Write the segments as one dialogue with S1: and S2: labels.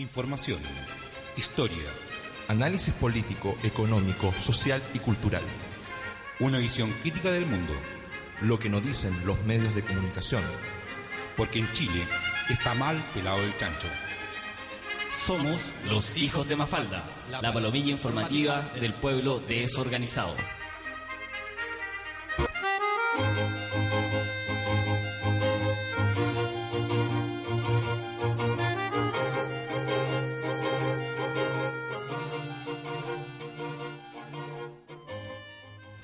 S1: Información, historia,
S2: análisis político, económico, social y cultural.
S1: Una visión crítica del mundo.
S2: Lo que nos dicen los medios de comunicación.
S1: Porque en Chile está mal pelado el chancho.
S3: Somos los hijos de Mafalda, la palomilla informativa del pueblo desorganizado.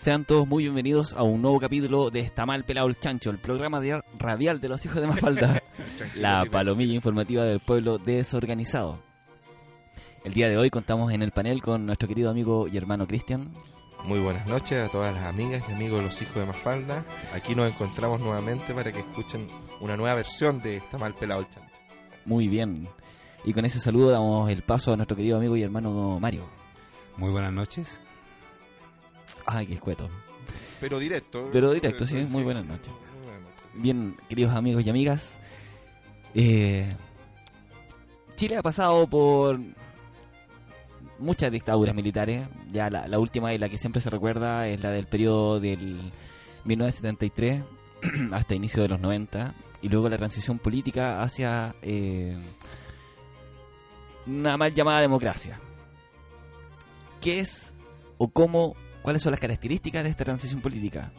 S3: Sean todos muy bienvenidos a un nuevo capítulo de Está mal pelado el chancho, el programa radial de los hijos de Mafalda, la palomilla informativa del pueblo desorganizado. El día de hoy contamos en el panel con nuestro querido amigo y hermano Cristian.
S4: Muy buenas noches a todas las amigas y amigos de los hijos de Mafalda. Aquí nos encontramos nuevamente para que escuchen una nueva versión de Está mal pelado el chancho.
S3: Muy bien. Y con ese saludo damos el paso a nuestro querido amigo y hermano Mario.
S1: Muy buenas noches.
S3: Ay, qué escueto.
S4: Pero directo.
S3: Pero directo, sí, muy buenas noches. Bien, queridos amigos y amigas. Eh, Chile ha pasado por muchas dictaduras militares. Ya la, última y la que siempre se recuerda es la del periodo del 1973 hasta inicio de los 90. Y luego la transición política hacia eh, una mal llamada democracia. ¿Qué es o cómo ¿Cuáles son las características de esta transición política?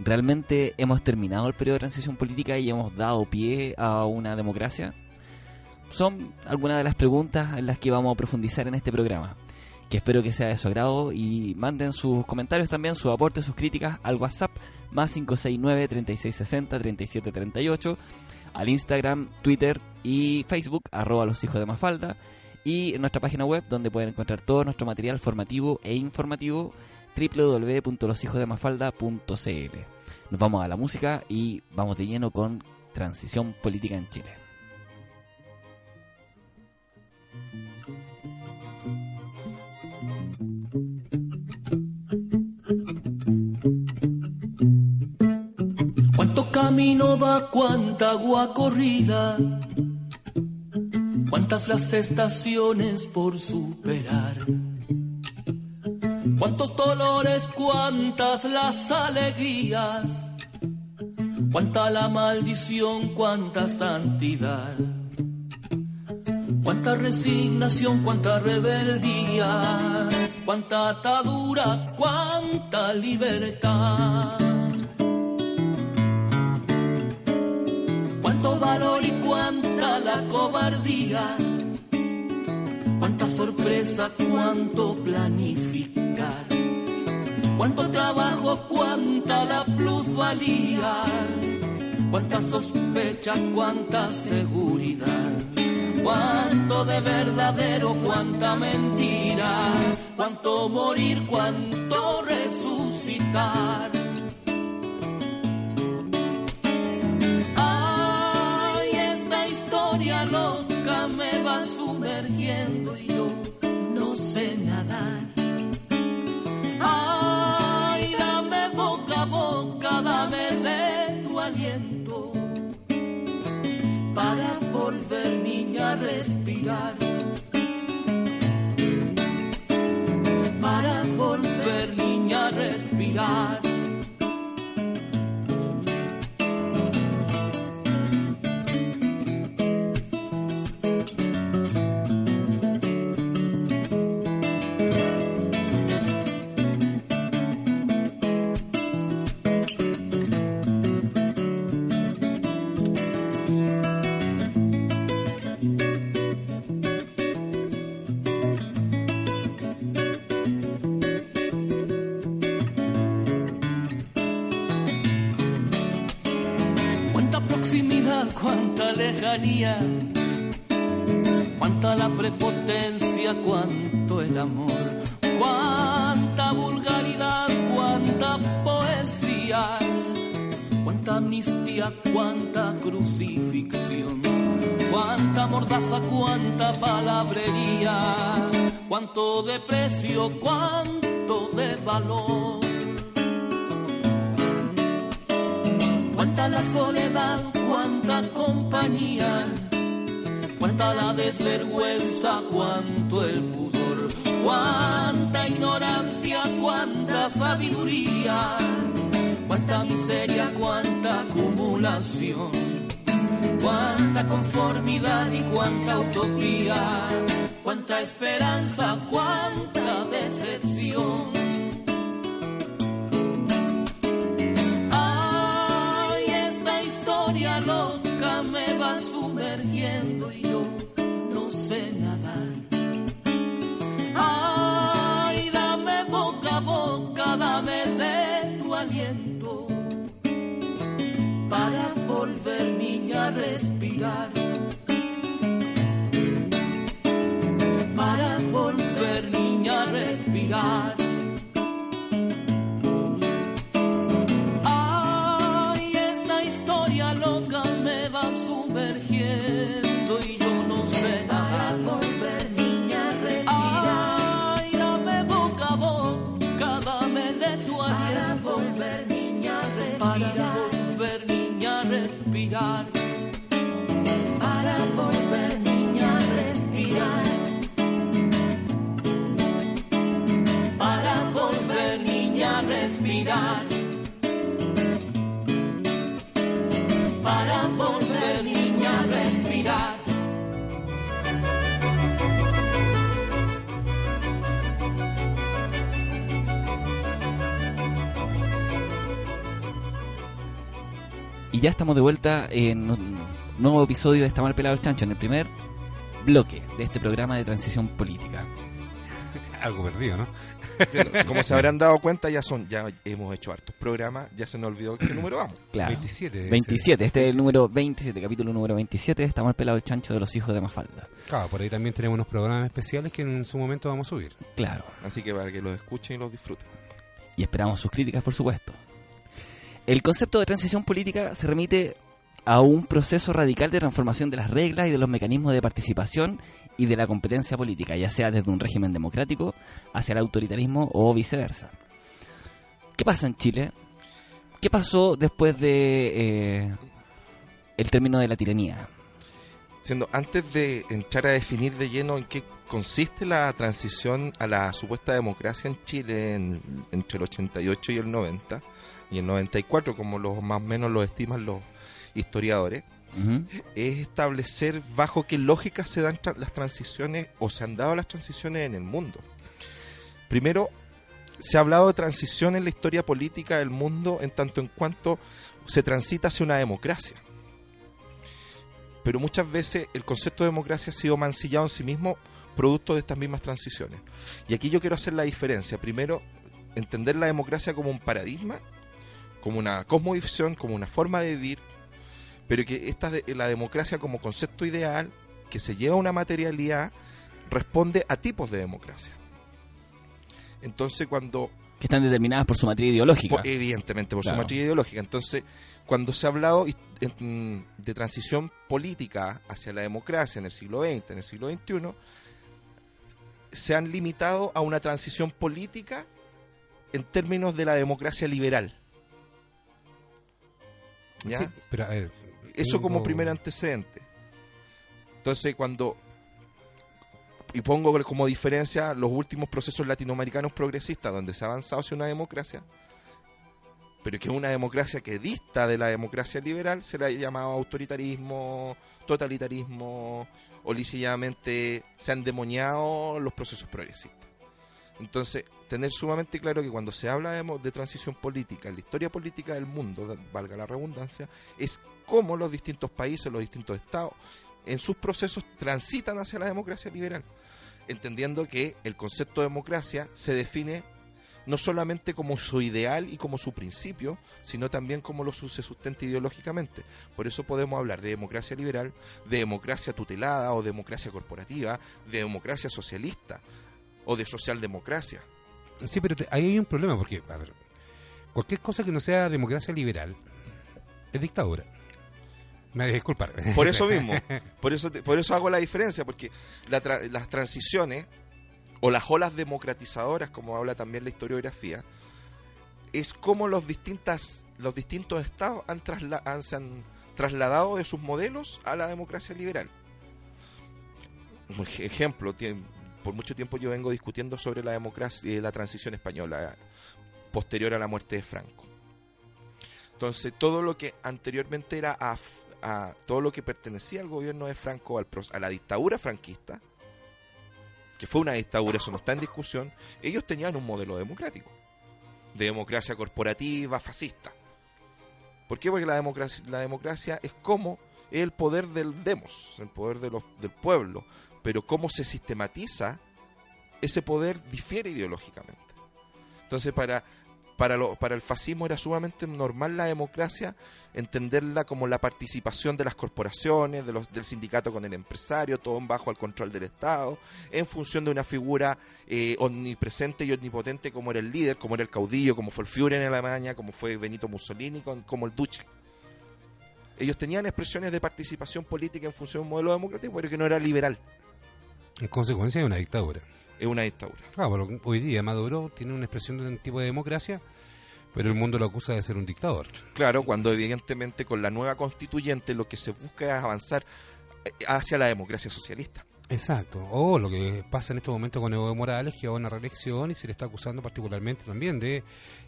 S3: ¿Realmente hemos terminado el periodo de transición política y hemos dado pie a una democracia? Son algunas de las preguntas en las que vamos a profundizar en este programa, que espero que sea de su agrado y manden sus comentarios también, sus aportes, sus críticas al WhatsApp más 569-3660-3738, al Instagram, Twitter y Facebook, arroba los hijos de Mafalda, y en nuestra página web donde pueden encontrar todo nuestro material formativo e informativo www.loshijosdemafalda.cl. Nos vamos a la música y vamos de lleno con transición política en Chile.
S5: Cuánto camino va, cuánta agua corrida, cuántas las estaciones por superar Cuántos dolores, cuántas las alegrías, cuánta la maldición, cuánta santidad, cuánta resignación, cuánta rebeldía, cuánta atadura, cuánta libertad. Cuánto valor y cuánta la cobardía, cuánta sorpresa, cuánto planificar Cuánto trabajo, cuánta la plusvalía, cuánta sospecha, cuánta seguridad. Cuánto de verdadero, cuánta mentira, cuánto morir, cuánto resucitar. Cuánta la soledad, cuánta compañía, cuánta la desvergüenza, cuánto el pudor, cuánta ignorancia, cuánta sabiduría, cuánta miseria, cuánta acumulación, cuánta conformidad y cuánta utopía,
S3: estamos de vuelta en un nuevo episodio de Está mal pelado el chancho, en el primer bloque de este programa de transición política.
S1: Algo perdido, ¿no?
S4: Como se habrán dado cuenta, ya son ya hemos hecho hartos programas, ya se nos olvidó qué número vamos.
S3: Claro.
S1: 27. debe
S3: 27, este es el número 27, capítulo número 27 de Está mal pelado el chancho de los hijos de Mafalda.
S1: Claro, por ahí también tenemos unos programas especiales que en su momento vamos a subir.
S3: Claro.
S4: Así que para que los escuchen y los disfruten.
S3: y esperamos sus críticas, por supuesto. El concepto de transición política se remite a un proceso radical de transformación de las reglas y de los mecanismos de participación y de la competencia política, ya sea desde un régimen democrático hacia el autoritarismo o viceversa. ¿Qué pasa en Chile? ¿Qué pasó después de eh, el término de la tiranía?
S4: Siendo, antes de entrar a definir de lleno en qué consiste la transición a la supuesta democracia en Chile en- entre el 88 y el 90, y el 94, como los, más o menos lo estiman los historiadores, es establecer bajo qué lógica se dan tra- las transiciones o se han dado las transiciones en el mundo. Primero, se ha hablado de transición en la historia política del mundo en tanto en cuanto se transita hacia una democracia. Pero muchas veces el concepto de democracia ha sido mancillado en sí mismo producto de estas mismas transiciones. Y aquí yo quiero hacer la diferencia. Primero, entender la democracia como un paradigma, como una cosmovisión, como una forma de vivir, pero que esta de, la democracia como concepto ideal que se lleva a una materialidad responde a tipos de democracia. Entonces cuando
S3: Que están determinadas por su matriz ideológica.
S4: por- evidentemente por
S3: Claro.
S4: su matriz ideológica, entonces cuando se ha hablado de transición política hacia la democracia en el siglo XX, en el siglo XXI, se han limitado a una transición política en términos de la democracia liberal. ¿Ya?
S1: Sí, pero ver,
S4: Eso como primer antecedente. Entonces, cuando. Y pongo como diferencia los últimos procesos latinoamericanos progresistas, donde se ha avanzado hacia una democracia, pero que es una democracia que dista de la democracia liberal, se le ha llamado autoritarismo, totalitarismo, o lícitamente se han demoniado los procesos progresistas. Entonces, tener sumamente claro que cuando se habla de, transición política, la historia política del mundo, valga la redundancia, es cómo los distintos países, los distintos estados, en sus procesos transitan hacia la democracia liberal, entendiendo que el concepto de democracia se define no solamente como su ideal y como su principio, sino también como lo se sustenta ideológicamente. Por eso podemos hablar de democracia liberal, de democracia tutelada o democracia corporativa, de democracia socialista o de socialdemocracia.
S1: Sí, pero te- ahí hay un problema, porque, a ver, cualquier cosa que no sea democracia liberal es dictadura. Me disculpar.
S4: Por eso mismo, por eso, por eso hago la diferencia, porque la tra- las transiciones o las olas democratizadoras, como habla también la historiografía, es como los distintas los distintos estados han, trasla- han- se han trasladado de sus modelos a la democracia liberal. ejemplo, tien- por mucho tiempo yo vengo discutiendo sobre la democracia y la transición española posterior a la muerte de Franco. Entonces, todo lo que anteriormente era a, a- todo lo que pertenecía al gobierno de Franco, al a la dictadura franquista, que fue una dictadura, eso no está en discusión, ellos tenían un modelo democrático, de democracia corporativa, fascista. ¿Por qué? Porque la democracia, la democracia es como el poder del demos, el poder del pueblo, pero cómo se sistematiza ese poder difiere ideológicamente. Entonces, para, para, lo- para el fascismo era sumamente normal la democracia, entenderla como la participación de las corporaciones, de los, del sindicato con el empresario, todo bajo el control del Estado, en función de una figura eh, omnipresente y omnipotente como era el líder, como era el caudillo, como fue el Führer en Alemania, como fue Benito Mussolini, como el Duce. Ellos tenían expresiones de participación política en función de un modelo democrático, pero que no era liberal,
S1: En consecuencia de una dictadura.
S4: es una dictadura.
S1: Claro, pero hoy día Maduro tiene una expresión de un tipo de democracia, pero el mundo lo acusa de ser un dictador.
S4: Claro, cuando evidentemente con la nueva constituyente lo que se busca es avanzar eh, hacia la democracia socialista.
S1: Exacto. O lo que pasa en estos momentos con Evo Morales, que va a una reelección y se le está acusando particularmente también de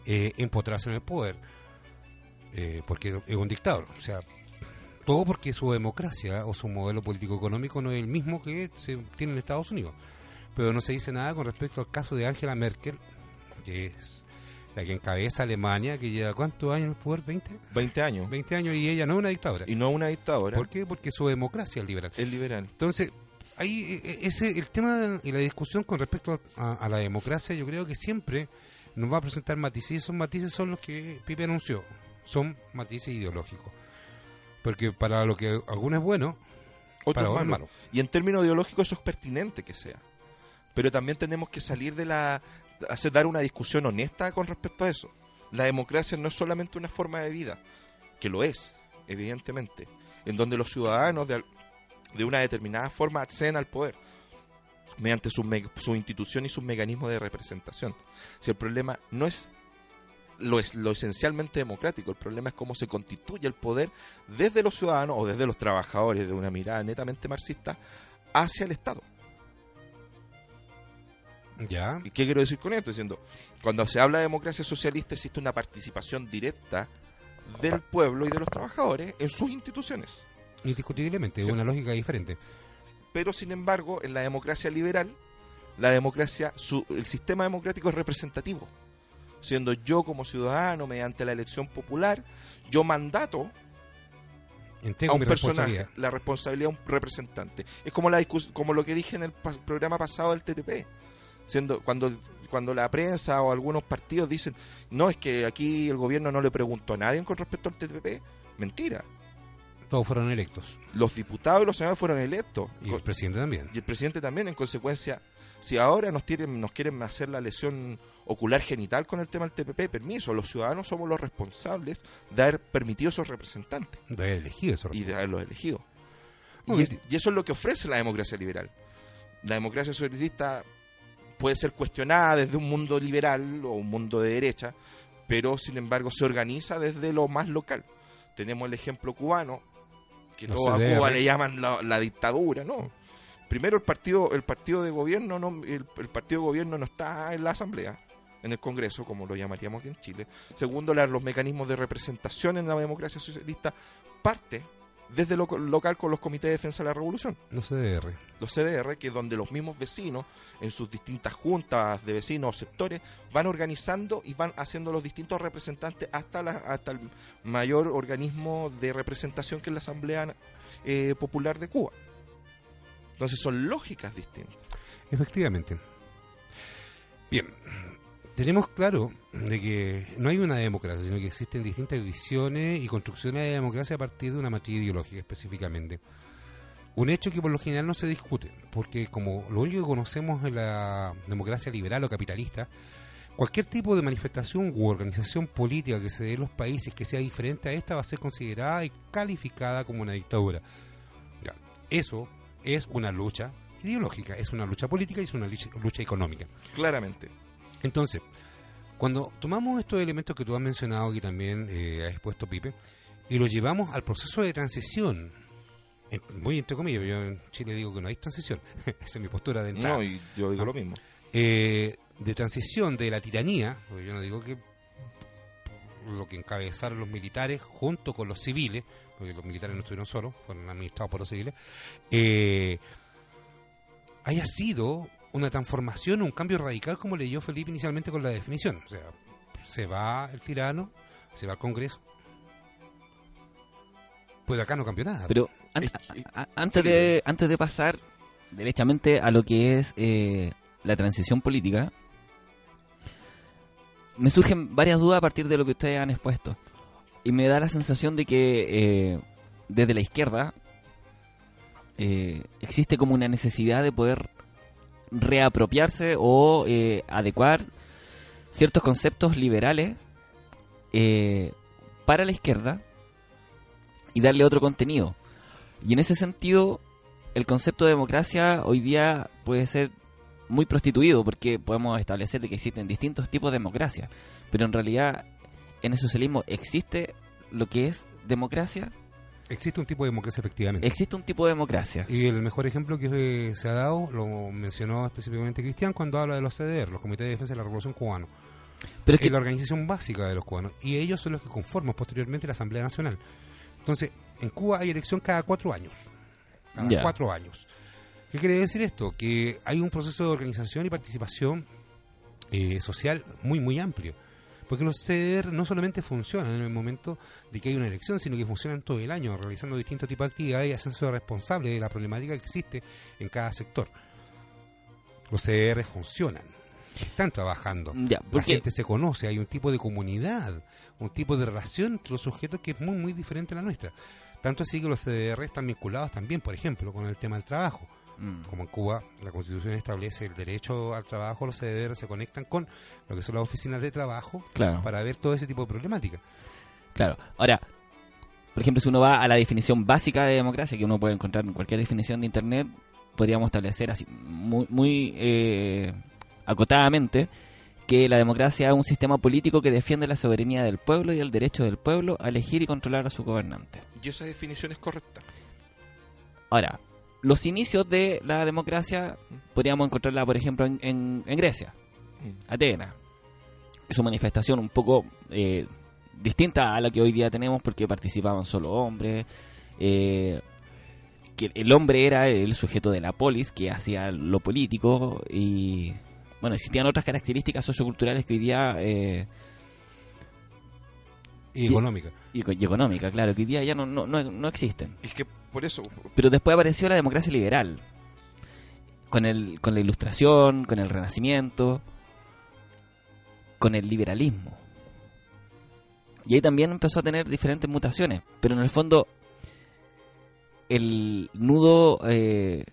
S1: eh, empotrarse en el poder. Eh, porque es un dictador. O sea, todo porque su democracia o su modelo político-económico no es el mismo que se tiene en Estados Unidos. Pero no se dice nada con respecto al caso de Angela Merkel, que es la que encabeza Alemania, que lleva cuántos años en el poder, 20,
S4: 20 años.
S1: 20 años y ella no es una dictadora.
S4: Y no una dictadora,
S1: ¿Por qué? Porque su democracia es liberal.
S4: es liberal.
S1: Entonces, ahí eh, ese el tema y la discusión con respecto a, a la democracia, yo creo que siempre nos va a presentar matices y esos matices son los que Pipe anunció, son matices ideológicos. Porque para lo que alguno es bueno,
S4: Otro
S1: para
S4: es malo.
S1: malo.
S4: Y en términos ideológicos eso es pertinente que sea. Pero también tenemos que salir de la... hacer dar una discusión honesta con respecto a eso. La democracia no es solamente una forma de vida, que lo es, evidentemente, en donde los ciudadanos de, de una determinada forma acceden al poder mediante su, su institución y sus mecanismos de representación. Si el problema no es lo, es lo esencialmente democrático, el problema es cómo se constituye el poder desde los ciudadanos o desde los trabajadores de una mirada netamente marxista hacia el Estado.
S1: ya,
S4: ¿Y qué quiero decir con esto? Diciendo, cuando se habla de democracia socialista existe una participación directa del pueblo y de los trabajadores en sus instituciones.
S1: indiscutiblemente, es
S4: Sí.
S1: una lógica diferente.
S4: Pero sin embargo, en la democracia liberal, la democracia, su- el sistema democrático es representativo. Siendo yo como ciudadano, mediante la elección popular, yo mandato a un
S1: mi
S4: personaje
S1: responsabilidad.
S4: la responsabilidad de un representante. Es como la como lo que dije en el pa- programa pasado del TTP. Siendo cuando cuando la prensa o algunos partidos dicen, "No, es que aquí el gobierno no le preguntó a nadie con respecto al TTP." Mentira.
S1: Todos fueron electos.
S4: Los diputados y los senadores fueron electos.
S1: Y el presidente también.
S4: Y el presidente también, en consecuencia, si ahora nos quieren, nos quieren hacer la lesión ocular genital con el tema del TPP, permiso, los ciudadanos somos los responsables de haber permitido esos representantes
S1: De haber elegido eso.
S4: y de haberlos elegido. Y, es-
S1: bien.
S4: y eso es lo que ofrece la democracia liberal. La democracia socialista puede ser cuestionada desde un mundo liberal o un mundo de derecha, pero sin embargo se organiza desde lo más local. Tenemos el ejemplo cubano, que
S1: Los
S4: todos a. Cuba le llaman la, la dictadura, ¿no? Primero el partido, el partido de gobierno, no, el, el partido de gobierno no está en la asamblea, en el Congreso, como lo llamaríamos aquí en Chile. Segundo, la- los mecanismos de representación en la democracia socialista parte desde lo local con los comités de defensa de la revolución
S1: No CDR.
S4: los CDR, que es donde los mismos vecinos, en sus distintas juntas de vecinos o sectores, van organizando y van haciendo los distintos representantes hasta, la, hasta el mayor organismo de representación que es la Asamblea eh, Popular de Cuba. Entonces son lógicas distintas.
S1: Efectivamente. Bien, tenemos claro de que no hay una democracia, sino que existen distintas visiones y construcciones de democracia a partir de una matriz ideológica específicamente. Un hecho que por lo general no se discute, porque como lo único que conocemos es la democracia liberal o capitalista, cualquier tipo de manifestación u organización política que se dé en los países que sea diferente a esta va a ser considerada y calificada como una dictadura. Ya, Eso es una lucha ideológica, es una lucha política y es una lucha, lucha económica.
S4: Claramente.
S1: Entonces, cuando tomamos estos elementos que tú has mencionado y también eh, has expuesto Pipe, y los llevamos al proceso de transición en- muy entre comillas, yo en Chile digo que no hay transición, esa es mi postura de entrada.
S4: No, y yo digo
S1: Ah.
S4: lo mismo.
S1: Eh, de transición de la tiranía, porque yo no digo que lo que encabezaron los militares junto con los civiles, porque los militares no estuvieron solos, fueron administrados por los civiles, eh, haya sido una transformación, un cambio radical como leyó Felipe inicialmente con la definición. O sea, se va el tirano, se va al Congreso. Pues acá no cambió nada.
S3: Pero an-
S4: Es que-
S3: a- a- antes, de, antes de pasar derechamente a lo que es eh, la transición política, me surgen varias dudas a partir de lo que ustedes han expuesto. Y me da la sensación de que eh, desde la izquierda eh, existe como una necesidad de poder reapropiarse o eh, adecuar ciertos conceptos liberales para la izquierda y darle otro contenido. Y en ese sentido, el concepto de democracia hoy día puede ser muy prostituido porque podemos establecer de que existen distintos tipos de democracia, pero en realidad en el socialismo existe lo que es democracia,
S1: Existe un tipo de democracia efectivamente.
S3: existe un tipo de democracia.
S1: Y el mejor ejemplo que se ha dado lo mencionó específicamente Cristian cuando habla de los CDR, los Comités de Defensa de la Revolución Cubana.
S3: Pero es que
S1: la organización básica de los cubanos. Y ellos son los que conforman posteriormente la Asamblea Nacional. Entonces, en Cuba hay elección cada cuatro años. Cada cuatro años. ¿Qué quiere decir esto? Que hay un proceso de organización y participación eh, social muy, muy amplio. Porque los CDR no solamente funcionan en el momento de que hay una elección, sino que funcionan todo el año, realizando distintos tipos de actividades y haciéndose responsable de la problemática que existe en cada sector. Los CDR funcionan, están trabajando.
S3: ya,
S1: La gente se conoce, hay un tipo de comunidad, un tipo de relación entre los sujetos que es muy, muy diferente a la nuestra. Tanto así que los CDR están vinculados también, por ejemplo, con el tema del trabajo.
S3: Mm,
S1: Como en Cuba, la Constitución establece el derecho al trabajo, los CDR se conectan con lo que son las oficinas de trabajo
S3: claro.
S1: para ver todo ese tipo de problemática.
S3: Claro. Ahora, por ejemplo, si uno va a la definición básica de democracia, que uno puede encontrar en cualquier definición de Internet, podríamos establecer así muy, muy eh, acotadamente que la democracia es un sistema político que defiende la soberanía del pueblo y el derecho del pueblo a elegir y controlar a su gobernante.
S4: Y esa definición es correcta.
S3: Ahora, los inicios de la democracia podríamos encontrarla, por ejemplo, en, en- en Grecia, Atenas. Es una manifestación un poco eh, distinta a la que hoy día tenemos porque participaban solo hombres. eh, que el hombre era el sujeto de la polis que hacía lo político y bueno existían otras características socioculturales que hoy día eh,
S1: Y económica.
S3: y, co- y económica claro que hoy día ya no, no, no, no existen
S4: Es que por eso,
S3: pero después apareció la democracia liberal. Con el con la ilustración con el renacimiento con el liberalismo. Y ahí también empezó a tener diferentes mutaciones. Pero en el fondo el nudo eh,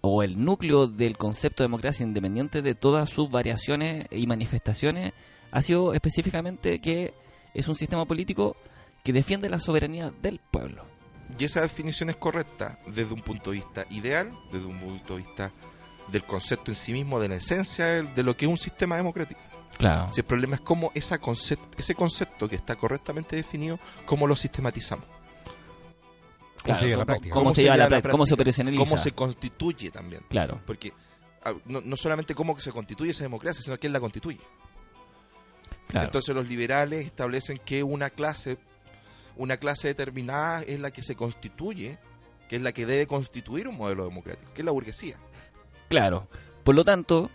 S3: o el núcleo del concepto de democracia independiente de todas sus variaciones y manifestaciones ha sido específicamente que es un sistema político que defiende la soberanía del pueblo
S4: y esa definición es correcta desde un punto de vista ideal, desde un punto de vista del concepto en sí mismo, de la esencia de, lo que es un sistema democrático.
S3: claro
S4: Si el problema es cómo esa concepto, ese concepto que está correctamente definido, cómo lo sistematizamos,
S1: ¿Cómo se lleva a la
S3: ¿cómo-
S1: práctica?
S3: ¿Cómo,
S4: ¿Cómo
S3: se lleva a la práctica? ¿Cómo se
S4: práctica?
S3: operacionaliza?
S4: cómo se constituye también.
S3: Claro,
S4: Porque ah, no, no solamente cómo se constituye esa democracia, sino quién la constituye.
S3: claro.
S4: Entonces los liberales establecen que una clase, una clase determinada es la que se constituye, que es la que debe constituir un modelo democrático, que es la burguesía.
S3: Claro. Por lo tanto,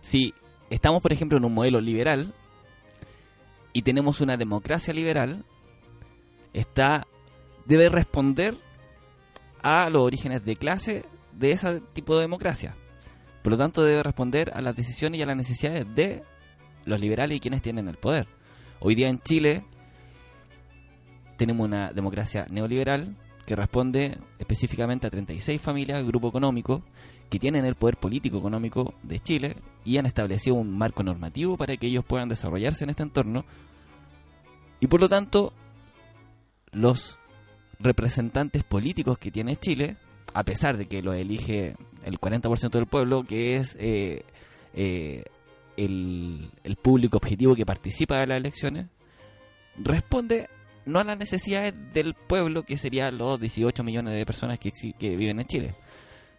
S3: si estamos, por ejemplo, en un modelo liberal y tenemos una democracia liberal, está debe responder a los orígenes de clase de ese tipo de democracia. Por lo tanto, debe responder a las decisiones y a las necesidades de los liberales y quienes tienen el poder. Hoy día en Chile tenemos una democracia neoliberal que responde específicamente a 36 familias, grupo económico, que tienen el poder político económico de Chile y han establecido un marco normativo para que ellos puedan desarrollarse en este entorno. Y por lo tanto, los representantes políticos que tiene Chile, a pesar de que lo elige el 40% del pueblo, que es eh, eh, el, el público objetivo que participa de las elecciones, responde no a las necesidades del pueblo, que serían los 18 millones de personas que, que viven en Chile,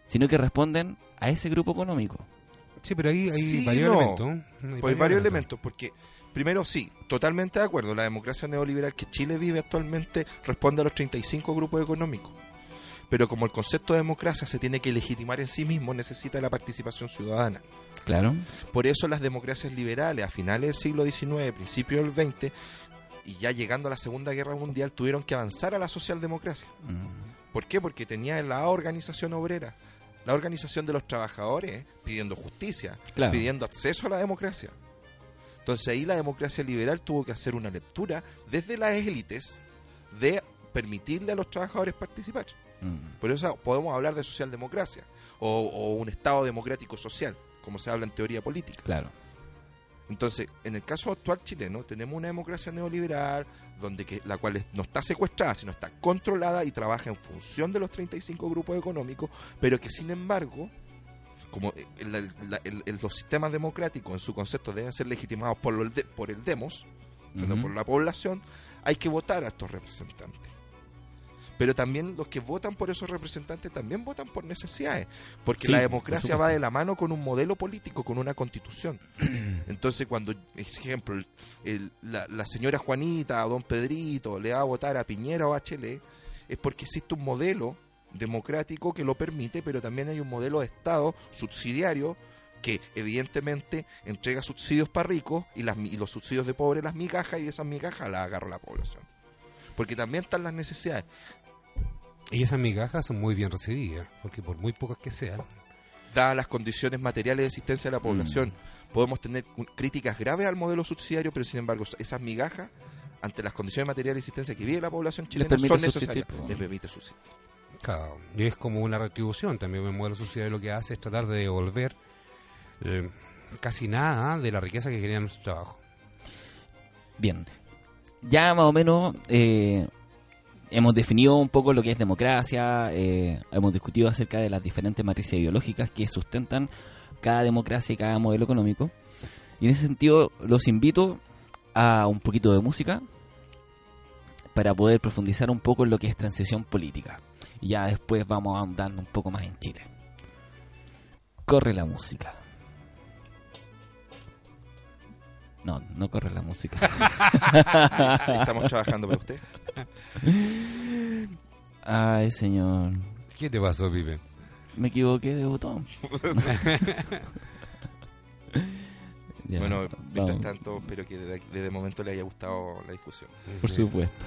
S3: sino que responden a ese grupo económico.
S1: Sí, pero ahí hay
S4: Sí,
S1: varios
S4: no.
S1: elementos. Hay
S4: Pues varios elementos, porque primero sí, totalmente de acuerdo, la democracia neoliberal que Chile vive actualmente responde a los 35 grupos económicos. Pero como el concepto de democracia se tiene que legitimar en sí mismo, necesita la participación ciudadana.
S3: Claro.
S4: Por eso las democracias liberales a finales del siglo XIX, principios del XX, y ya llegando a la Segunda Guerra Mundial, tuvieron que avanzar a la socialdemocracia.
S3: Mm,
S4: ¿Por qué? Porque tenía la organización obrera, la organización de los trabajadores pidiendo justicia,
S3: Claro.
S4: pidiendo acceso a la democracia. Entonces ahí la democracia liberal tuvo que hacer una lectura desde las élites de permitirle a los trabajadores participar.
S3: mm,
S4: Por eso podemos hablar de socialdemocracia o, o un Estado democrático social, como se habla en teoría política.
S3: claro.
S4: Entonces, en el caso actual chileno, tenemos una democracia neoliberal donde que, la cual no está secuestrada, sino está controlada y trabaja en función de los 35 grupos económicos, pero que sin embargo, como el- el- el- el- los sistemas democráticos en su concepto deben ser legitimados por, los de- por el demos,
S3: Ujú.
S4: por la población, hay que votar a estos representantes. Pero también los que votan por esos representantes también votan por necesidades, porque
S3: Sí,
S4: la democracia va de la mano con un modelo político, con una constitución. Entonces, cuando, ejemplo, el- el- la, la señora Juanita o don Pedrito le va a votar a Piñera o a Bachelet, es porque existe un modelo democrático que lo permite, pero también hay un modelo de Estado subsidiario que evidentemente entrega subsidios para ricos y, las, y los subsidios de pobres las migajas y esas migajas las agarra la población. Porque también están las necesidades.
S1: Y esas migajas son muy bien recibidas, porque por muy pocas que sean,
S4: dadas las condiciones materiales de existencia de la población. Podemos tener un- críticas graves al modelo subsidiario, pero sin embargo esas migajas, ante las condiciones materiales de existencia que vive la población chilena, son necesarias. Les permite subsistir.
S1: claro, y es como una retribución. También el modelo social lo que hace es tratar de devolver eh, casi nada de la riqueza que genera nuestro trabajo.
S3: Bien. Ya más o menos eh, hemos definido un poco lo que es democracia, eh, hemos discutido acerca de las diferentes matrices ideológicas que sustentan cada democracia y cada modelo económico. Y en ese sentido los invito a un poquito de música para poder profundizar un poco en lo que es transición política. Y ya después vamos andando un poco más en Chile. Corre la música. No, no corre la música.
S4: Estamos trabajando para usted.
S3: Ay, señor.
S1: ¿Qué te pasó, Pipe?
S3: Me equivoqué de botón. Ya,
S4: bueno, mientras
S3: vamos.
S4: tanto, espero que desde, desde el momento le haya gustado la discusión.
S3: Por
S1: Sí.
S3: supuesto.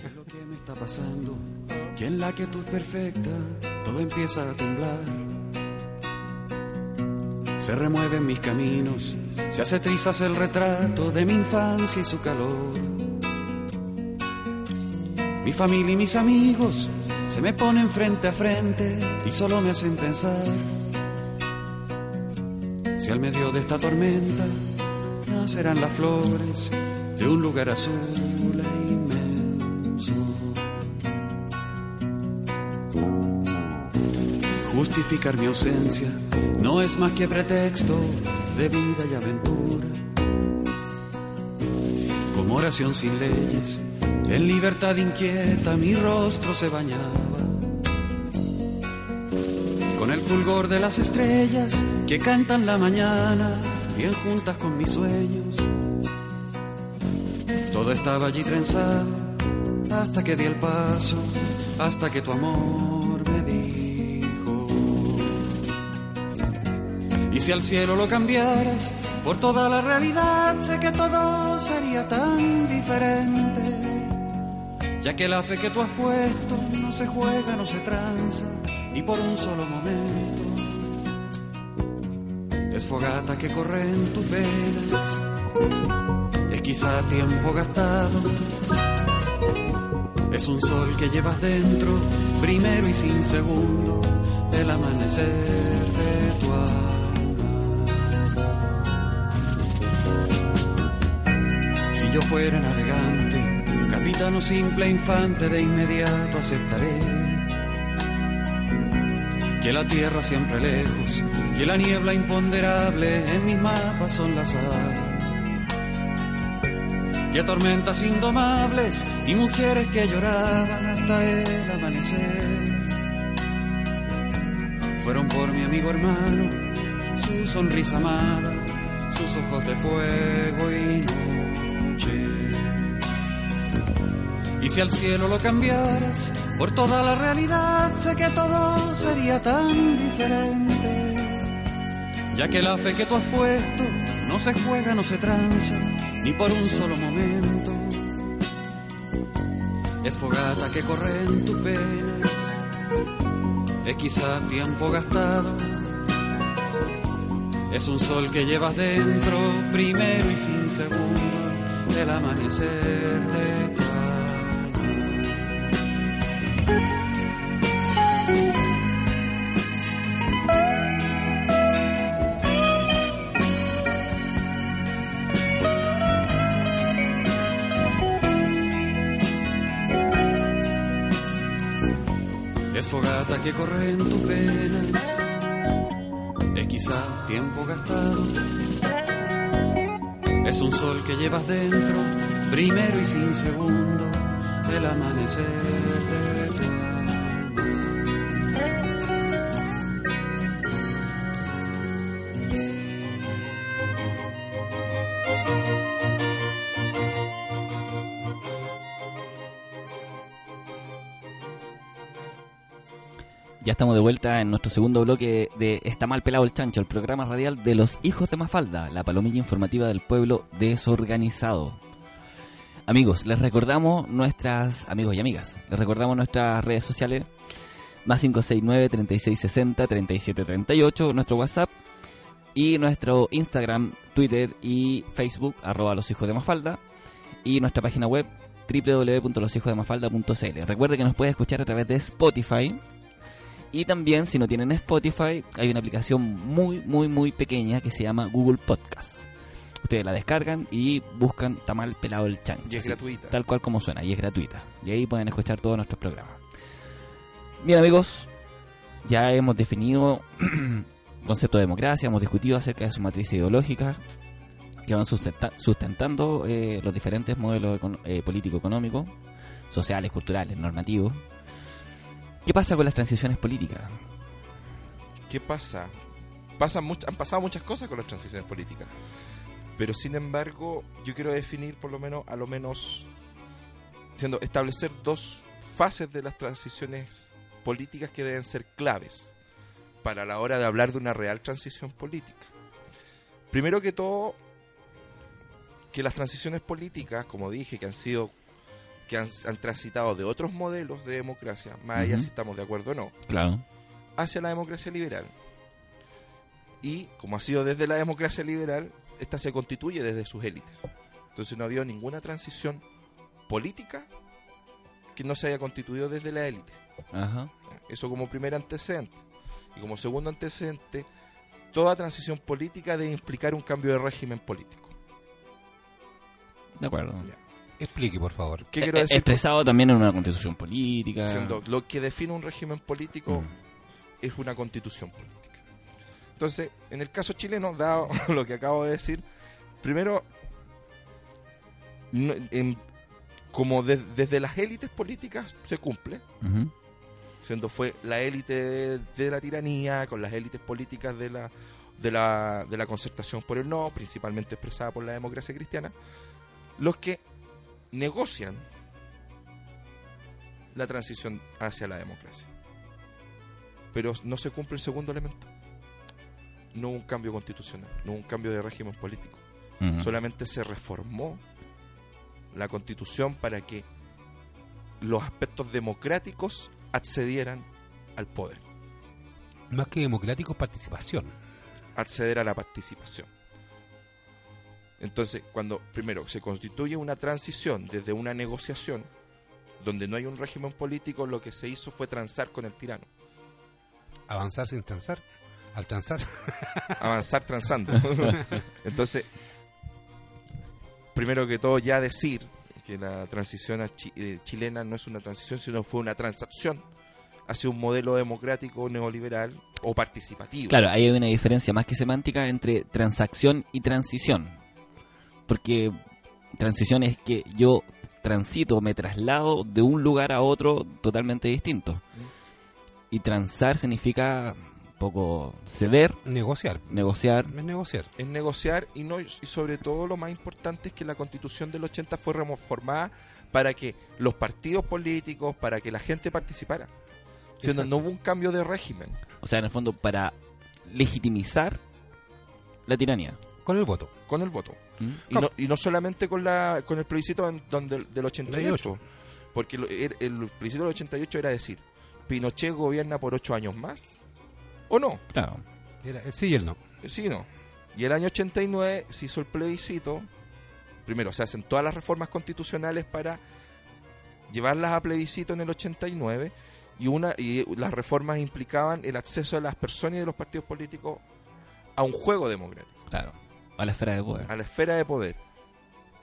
S6: ¿Qué es lo que me está pasando? Que en la quietud perfecta todo empieza a temblar. Se remueven mis caminos, se hace trizas el retrato de mi infancia y su calor. Mi familia y mis amigos se me ponen frente a frente y solo me hacen pensar. Si al medio de esta tormenta nacerán las flores de un lugar azul Justificar mi ausencia no es más que pretexto de vida y aventura. Como oración sin leyes, en libertad inquieta mi rostro se bañaba. Con el fulgor de las estrellas que cantan la mañana, bien juntas con mis sueños. Todo estaba allí trenzado hasta que di el paso, hasta que tu amor Y si al cielo lo cambiaras por toda la realidad, sé que todo sería tan diferente. Ya que la fe que tú has puesto no se juega, no se tranza, ni por un solo momento. Es fogata que corre en tus venas, es quizá tiempo gastado. Es un sol que llevas dentro, primero y sin segundo, el amanecer de tu alma. Yo fuera navegante, capitán o simple infante, de inmediato aceptaré que la tierra siempre lejos, que la niebla imponderable en mis mapas son las aves a tormentas indomables y mujeres que lloraban hasta el amanecer. Fueron por mi amigo hermano, su sonrisa amada, sus ojos de fuego y Y si al cielo lo cambiaras por toda la realidad, sé que todo sería tan diferente. Ya que la fe que tú has puesto no se juega, no se tranza, ni por un solo momento. Es fogata que corre en tus venas, es quizá tiempo gastado. Es un sol que llevas dentro, primero y sin segundo, del amanecer de que corre en tus venas, es quizá tiempo gastado. Es un sol que llevas dentro, primero y sin segundo, del amanecer de tu
S3: Ya estamos de vuelta en nuestro segundo bloque de Está mal pelado el chancho, el programa radial de los hijos de Mafalda, la palomilla informativa del pueblo desorganizado. Amigos, les recordamos nuestras, amigos y amigas, les recordamos nuestras redes sociales, más 569-3660-3738, nuestro WhatsApp y nuestro Instagram, Twitter y Facebook, arroba los hijos de Mafalda, y nuestra página web www.loshijosdemafalda.cl. Recuerde que nos puede escuchar a través de Spotify, y también, si no tienen Spotify, hay una aplicación muy, muy, muy pequeña que se llama Google Podcast. Ustedes la descargan y buscan Tamal Pelado el Chancho.
S4: Y es
S3: Así,
S4: gratuita.
S3: Tal cual como suena, y es gratuita. Y ahí pueden escuchar todos nuestros programas. Bien, amigos, ya hemos definido concepto de democracia, hemos discutido acerca de su matriz ideológica, que van sustenta- sustentando eh, los diferentes modelos eh, político-económicos, sociales, culturales, normativos. ¿Qué pasa con las transiciones políticas?
S4: ¿Qué pasa? Pasan much- han pasado muchas cosas con las transiciones políticas. Pero sin embargo, yo quiero definir por lo menos, a lo menos, siendo establecer dos fases de las transiciones políticas que deben ser claves para la hora de hablar de una real transición política. Primero que todo, que las transiciones políticas, como dije, que han sido que han, han transitado de otros modelos de democracia, más allá si estamos de acuerdo o no,
S3: Claro.
S4: hacia la democracia liberal. Y como ha sido desde la democracia liberal, esta se constituye desde sus élites. Entonces no ha habido ninguna transición política que no se haya constituido desde la élite.
S3: Ajá.
S4: Eso como primer antecedente. Y como segundo antecedente, toda transición política debe implicar un cambio de régimen político.
S3: De acuerdo.
S1: Explique, por favor.
S4: ¿Qué
S3: Eh,
S4: quiero
S3: eh,
S4: decir?
S3: Expresado también en una constitución política.
S4: Siendo lo que define un régimen político
S3: Mm.
S4: es una constitución política. Entonces, en el caso chileno, dado lo que acabo de decir, primero, no- en- como de- desde las élites políticas se cumple, siendo fue la élite de, de la tiranía, con las élites políticas de la, de, la, de la concertación por el no, principalmente expresada por la democracia cristiana, los que negocian la transición hacia la democracia. Pero no se cumple el segundo elemento. No hubo un cambio constitucional, no hubo un cambio de régimen político. Solamente se reformó la constitución para que los aspectos democráticos accedieran al poder,
S1: Más que democrático, participación.
S4: acceder a la participación. Entonces, cuando primero se constituye una transición desde una negociación donde no hay un régimen político, lo que se hizo fue transar con el tirano,
S1: Avanzar sin transar. Al transar.
S4: avanzar transando. Entonces, primero que todo ya decir que la transición a chi- eh, chilena no es una transición, sino fue una transacción hacia un modelo democrático neoliberal o participativo.
S3: Claro, ahí hay una diferencia más que semántica entre transacción y transición. Porque transición es que yo transito, me traslado de un lugar a otro totalmente distinto. Y transar significa un poco ceder,
S1: Negociar.
S3: negociar.
S1: Es negociar.
S4: Es negociar y, no, y sobre todo lo más importante es que la constitución del 80 fue reformada para que los partidos políticos, para que la gente participara. Siendo no hubo un cambio de régimen.
S3: O sea, en el fondo, para legitimizar la tiranía.
S1: Con el voto.
S4: con el voto.
S3: ¿Mm?
S4: Y no, y no solamente con la con el plebiscito en- donde, del 88, porque lo- el, el plebiscito del 88 era decir, Pinochet gobierna por ocho años más, ¿o no?
S3: Claro.
S1: Era el sí y el no.
S4: Sí, no. Y el año 89 se hizo el plebiscito, primero se hacen todas las reformas constitucionales para llevarlas a plebiscito en el 89 y una y las reformas implicaban el acceso de las personas y de los partidos políticos a un juego democrático.
S3: Claro. A la esfera de poder.
S4: a la esfera de poder,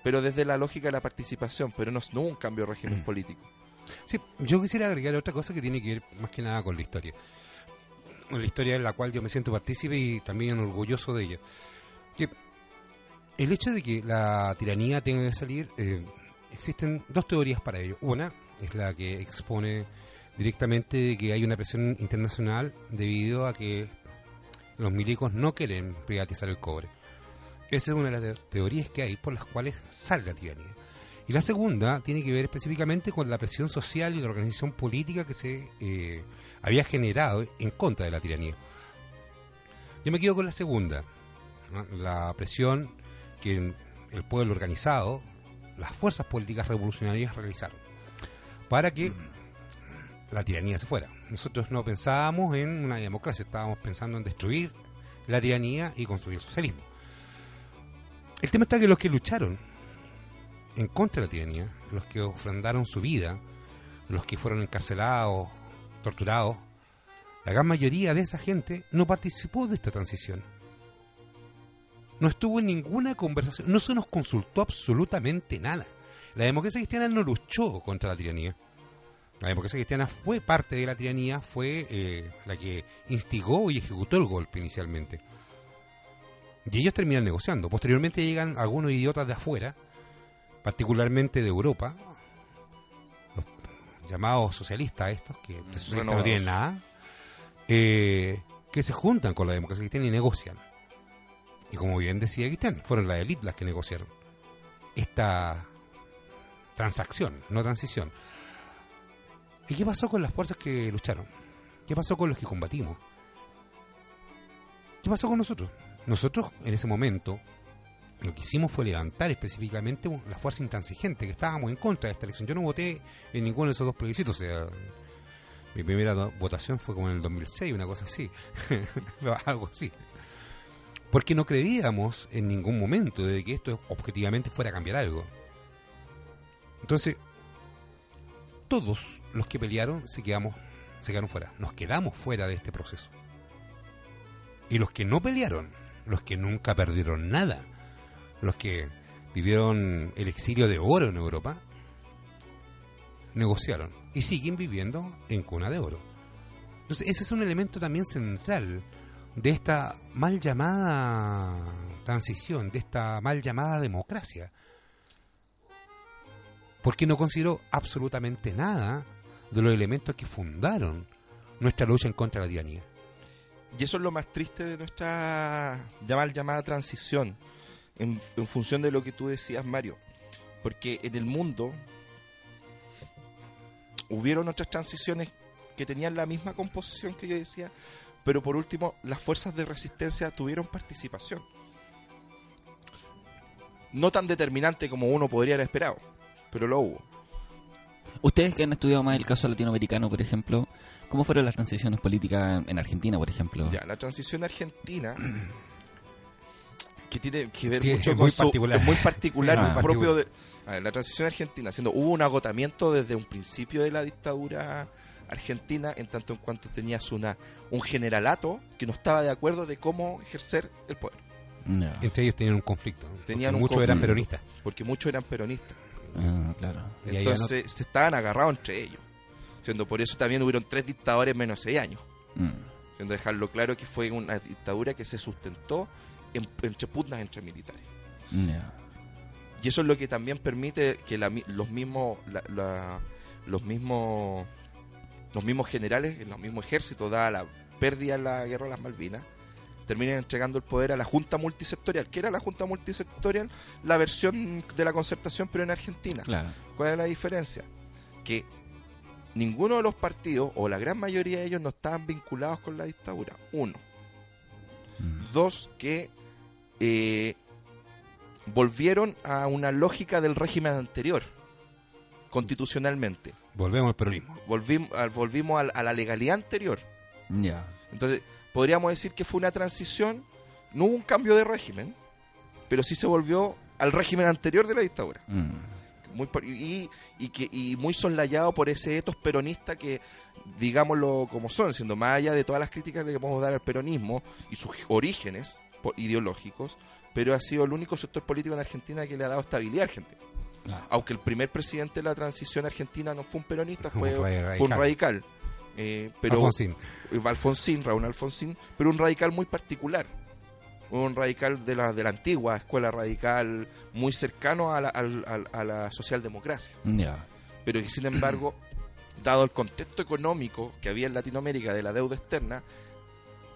S4: pero desde la lógica de la participación, pero no, un cambio de
S1: Mm.
S4: régimen político.
S1: Sí, yo quisiera agregar otra cosa que tiene que ver más que nada con la historia. La historia en la cual yo me siento partícipe y también orgulloso de ella. Que el hecho de que la tiranía tenga que salir, eh, existen dos teorías para ello. Una es la que expone directamente de que hay una presión internacional debido a que los milicos no quieren privatizar el cobre. Esa es una de las te- teorías que hay por las cuales sale la tiranía. Y la segunda tiene que ver específicamente con la presión social y la organización política que se eh, había generado en contra de la tiranía. Yo me quedo con la segunda, la presión que el pueblo organizado, las fuerzas políticas revolucionarias realizaron para que la tiranía se fuera. Nosotros no pensábamos en una democracia, estábamos pensando en destruir la tiranía y construir el socialismo. El tema está que los que lucharon en contra de la tiranía, los que ofrendaron su vida, los que fueron encarcelados, torturados, la gran mayoría de esa gente no participó de esta transición. No estuvo en ninguna conversación, no se nos consultó absolutamente nada. La democracia cristiana no luchó contra la tiranía. La democracia cristiana fue parte de la tiranía, fue eh, la que instigó y ejecutó el golpe inicialmente. Y ellos terminan negociando. Posteriormente llegan algunos idiotas de afuera, particularmente de Europa, los llamados socialistas estos, que de socialistas no tienen nada, eh, que se juntan con la democracia cristiana y negocian. Y como bien decía Cristian, fueron las élites las que negociaron esta transacción, no transición. ¿Y qué pasó con las fuerzas que lucharon? ¿Qué pasó con los que combatimos? ¿Qué pasó con nosotros? Nosotros, en ese momento, lo que hicimos fue levantar específicamente la fuerza intransigente, que estábamos en contra de esta elección. Yo no voté en ninguno de esos dos plebiscitos, o sea, mi primera votación fue como en el 2006, una cosa así, algo así. Porque no creíamos en ningún momento de que esto objetivamente fuera a cambiar algo. Entonces, todos los que pelearon se, quedamos, se quedaron fuera. Nos quedamos fuera de este proceso. Y los que no pelearon, los que nunca perdieron nada, los que vivieron el exilio de oro en Europa, negociaron y siguen viviendo en cuna de oro. Entonces, ese es un elemento también central de esta mal llamada transición, de esta mal llamada democracia. Porque no consideró absolutamente nada de los elementos que fundaron nuestra lucha en contra de la tiranía.
S4: Y eso es lo más triste de nuestra llamada, llamada transición, en, en función de lo que tú decías, Mario. Porque en el mundo hubieron otras transiciones que tenían la misma composición que yo decía, pero por último las fuerzas de resistencia tuvieron participación. No tan determinante como uno podría haber esperado, pero lo hubo.
S3: Ustedes que han estudiado más el caso latinoamericano, por ejemplo, ¿cómo fueron las transiciones políticas en Argentina, por ejemplo?
S4: Ya, la transición argentina, que tiene que ver
S1: Tiene-
S4: mucho
S1: es
S4: con
S1: muy
S4: su-
S1: particular.
S4: es muy particular,
S3: Ah.
S4: muy propio de a ver, la transición argentina, siendo hubo un agotamiento desde un principio de la dictadura argentina, en tanto en cuanto tenías una un generalato que no estaba de acuerdo de cómo ejercer el poder,
S3: No.
S1: Entre ellos tenían un conflicto.
S4: Tenían
S1: muchos eran peronistas.
S4: porque muchos eran peronistas.
S3: Ah, claro.
S4: Entonces se estaban agarrados entre ellos. Siendo por eso también hubieron tres dictadores en menos seis años.
S3: Mm.
S4: Siendo dejarlo claro que fue una dictadura que se sustentó en- entre pugnas entre militares. Y eso es lo que también permite que la los mismos la- la- los mismos los mismos generales, los mismos ejércitos, dada la pérdida en la guerra de las Malvinas, terminen entregando el poder a la Junta Multisectorial. ¿Qué era la Junta Multisectorial? La versión de la concertación, pero en Argentina.
S3: Claro.
S4: ¿Cuál es la diferencia? Que ninguno de los partidos, o la gran mayoría de ellos, no estaban vinculados con la dictadura. Uno.
S3: Mm.
S4: Dos, que eh, volvieron a una lógica del régimen anterior, constitucionalmente.
S1: Volvemos al peronismo.
S4: Volvimos, al- volvimos a, la legalidad anterior.
S3: Ya.
S4: Entonces, podríamos decir que fue una transición, no hubo un cambio de régimen, pero sí se volvió al régimen anterior de la dictadura.
S3: Mm.
S4: Muy y, y que y muy sonlayado por ese etos peronista que digámoslo como son siendo más allá de todas las críticas que podemos dar al peronismo y sus orígenes ideológicos pero ha sido el único sector político en Argentina que le ha dado estabilidad a Argentina
S3: Claro.
S4: aunque el primer presidente de la transición argentina no fue un peronista fue,
S1: Un radical.
S4: fue un radical Eh, pero
S1: Alfonsín.
S4: Alfonsín, Raúl Alfonsín, pero un radical muy particular. Un radical de la, de la antigua escuela radical, muy cercano a la, a la socialdemocracia. Pero que, sin embargo, dado el contexto económico que había en Latinoamérica de la deuda externa,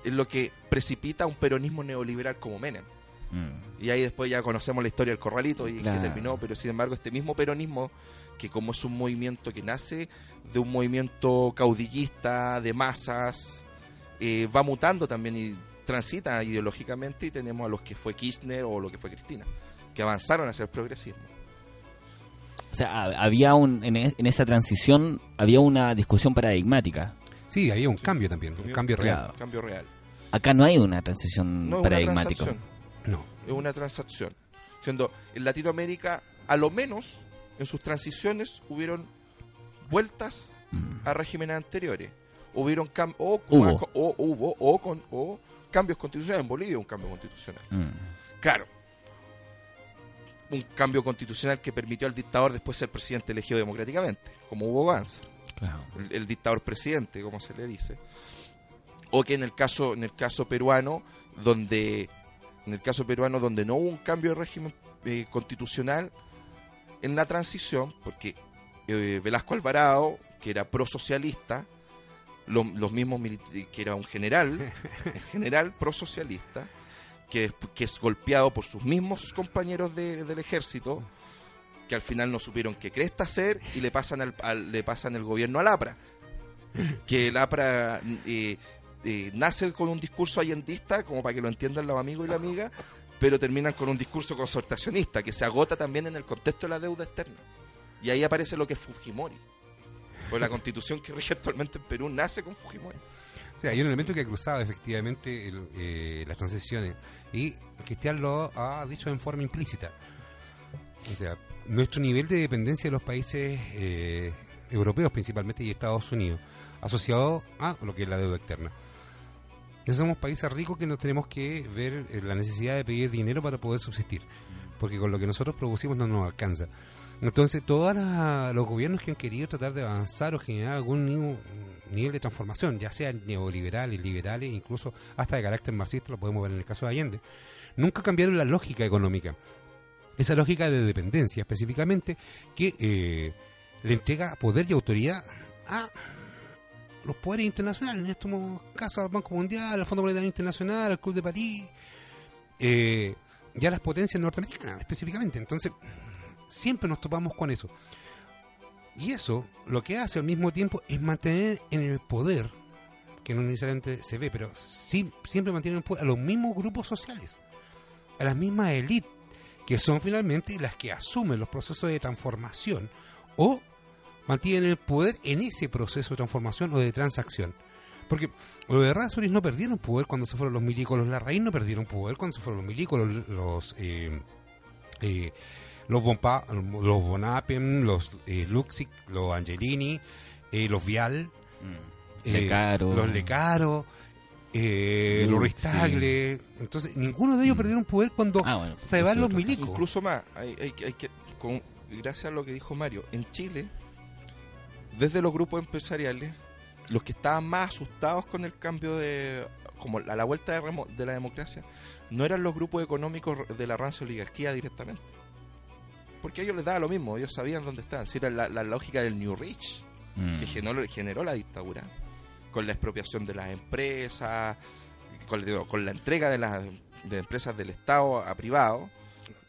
S4: es lo que precipita un peronismo neoliberal como Menem.
S3: Mm.
S4: Y ahí después ya conocemos la historia del corralito y
S3: Claro.
S4: que terminó, pero sin embargo este mismo peronismo, que como es un movimiento que nace de un movimiento caudillista, de masas, eh, va mutando también y transita ideológicamente y tenemos a los que fue Kirchner o lo que fue Cristina, que avanzaron hacia el progresismo.
S3: O sea, ha- había un, en, es- en esa transición había una discusión paradigmática.
S1: Sí, había un cambio también, un cambio real.
S3: Claro.
S4: Cambio real.
S3: Acá no hay una transición
S4: No es una
S3: paradigmática.
S4: transacción,
S1: No.
S4: es una transacción. Siendo en Latinoamérica, a lo menos en sus transiciones hubieron vueltas
S3: Mm.
S4: a regímenes anteriores. Hubieron cam- o,
S3: Hubo.
S4: o hubo o con o cambios constitucionales en Bolivia, un cambio constitucional.
S3: Mm.
S4: Claro. Un cambio constitucional que permitió al dictador después ser presidente elegido democráticamente, como Hugo Gans,
S3: Claro.
S4: el, el dictador presidente, como se le dice. O que en el caso en el caso peruano donde en el caso peruano donde no hubo un cambio de régimen eh, constitucional en la transición, porque eh, Velasco Alvarado, que era prosocialista, lo- los mismos que era un general, general prosocialista, que, que es golpeado por sus mismos compañeros de- del ejército, que al final no supieron qué cresta hacer y le pasan al, al- le pasan el gobierno al APRA. Que el APRA eh, eh, nace con un discurso allendista, como para que lo entiendan los amigos y la amiga, pero terminan con un discurso consortacionista, que se agota también en el contexto de la deuda externa. Y ahí aparece lo que es Fujimori. Pues la constitución que rige actualmente en Perú nace con Fujimori.
S1: O sea, hay un elemento que ha cruzado efectivamente el- eh, las transiciones y Cristian lo ha dicho en forma implícita. O sea, nuestro nivel de dependencia de los países eh, europeos principalmente y Estados Unidos, asociado a lo que es la deuda externa. Esos somos países ricos que no tenemos que ver eh, la necesidad de pedir dinero para poder subsistir, porque con lo que nosotros producimos no nos alcanza. Entonces, todos los gobiernos que han querido tratar de avanzar o generar algún nivel de transformación, ya sean neoliberales, liberales, incluso hasta de carácter marxista, lo podemos ver en el caso de Allende, nunca cambiaron la lógica económica. Esa lógica de dependencia, específicamente, que eh, le entrega poder y autoridad a los poderes internacionales, en estos casos al Banco Mundial, al Fondo Monetario Internacional, al Club de París, eh, y a las potencias norteamericanas, específicamente. Entonces, siempre nos topamos con eso. Y eso lo que hace al mismo tiempo es mantener en el poder, que no necesariamente se ve, pero sí, siempre mantiene en el poder a los mismos grupos sociales, a las mismas élites, que son finalmente las que asumen los procesos de transformación o mantienen el poder en ese proceso de transformación o de transacción. Porque los de Razoris no perdieron poder cuando se fueron los milicos, los Larraín no perdieron poder cuando se fueron los milicos, los, los, eh, eh, los, Bompa, los Bonapen, los eh, Luxic, los Angelini, eh, los Vial,
S3: Mm.
S1: eh,
S3: Lecaro.
S1: los Lecaro, eh, los Ruiz Tagle. Entonces, ninguno de ellos
S3: Mm.
S1: perdieron poder cuando
S3: Ah, bueno,
S1: se van los milicos.
S4: Incluso más, hay, hay, hay que, con- gracias a lo que dijo Mario, en Chile, desde los grupos empresariales, los que estaban más asustados con el cambio de, como a la vuelta de, remo- de la democracia, no eran los grupos económicos de la rancia oligarquía directamente. porque a ellos les daba lo mismo, ellos sabían dónde estaban. Si era la, la lógica del New Rich,
S3: Mm.
S4: que generó, generó la dictadura, con la expropiación de las empresas, con, digo, con la entrega de las de empresas del Estado a privados,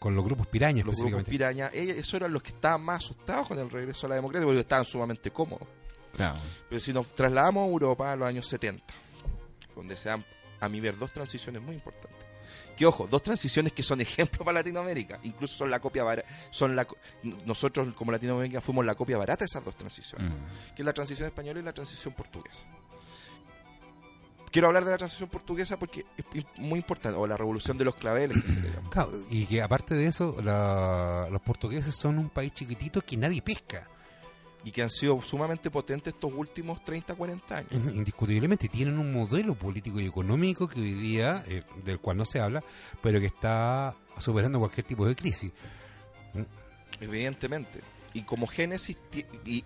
S1: Con los grupos pirañas
S4: los grupos pirañas, ellos, esos eran los que estaban más asustados con el regreso a la democracia, porque estaban sumamente cómodos.
S3: Claro.
S4: Pero si nos trasladamos a Europa a los años 70, donde se dan, a mi ver, dos transiciones muy importantes. Que ojo, dos transiciones que son ejemplos para Latinoamérica, incluso son la copia barata, son la, nosotros como Latinoamérica fuimos la copia barata de esas dos transiciones,
S3: Mm.
S4: que es la transición española y la transición portuguesa. Quiero hablar de la transición portuguesa porque es muy importante, o la revolución de los claveles que se le llama.
S1: Claro, y que aparte de eso, la- los portugueses son un país chiquitito que nadie pesca.
S4: Y que han sido sumamente potentes estos últimos 30, 40 años.
S1: Indiscutiblemente tienen un modelo político y económico que hoy día, eh, del cual no se habla, pero que está superando cualquier tipo de crisis.
S4: evidentemente. Y como génesis, y, y-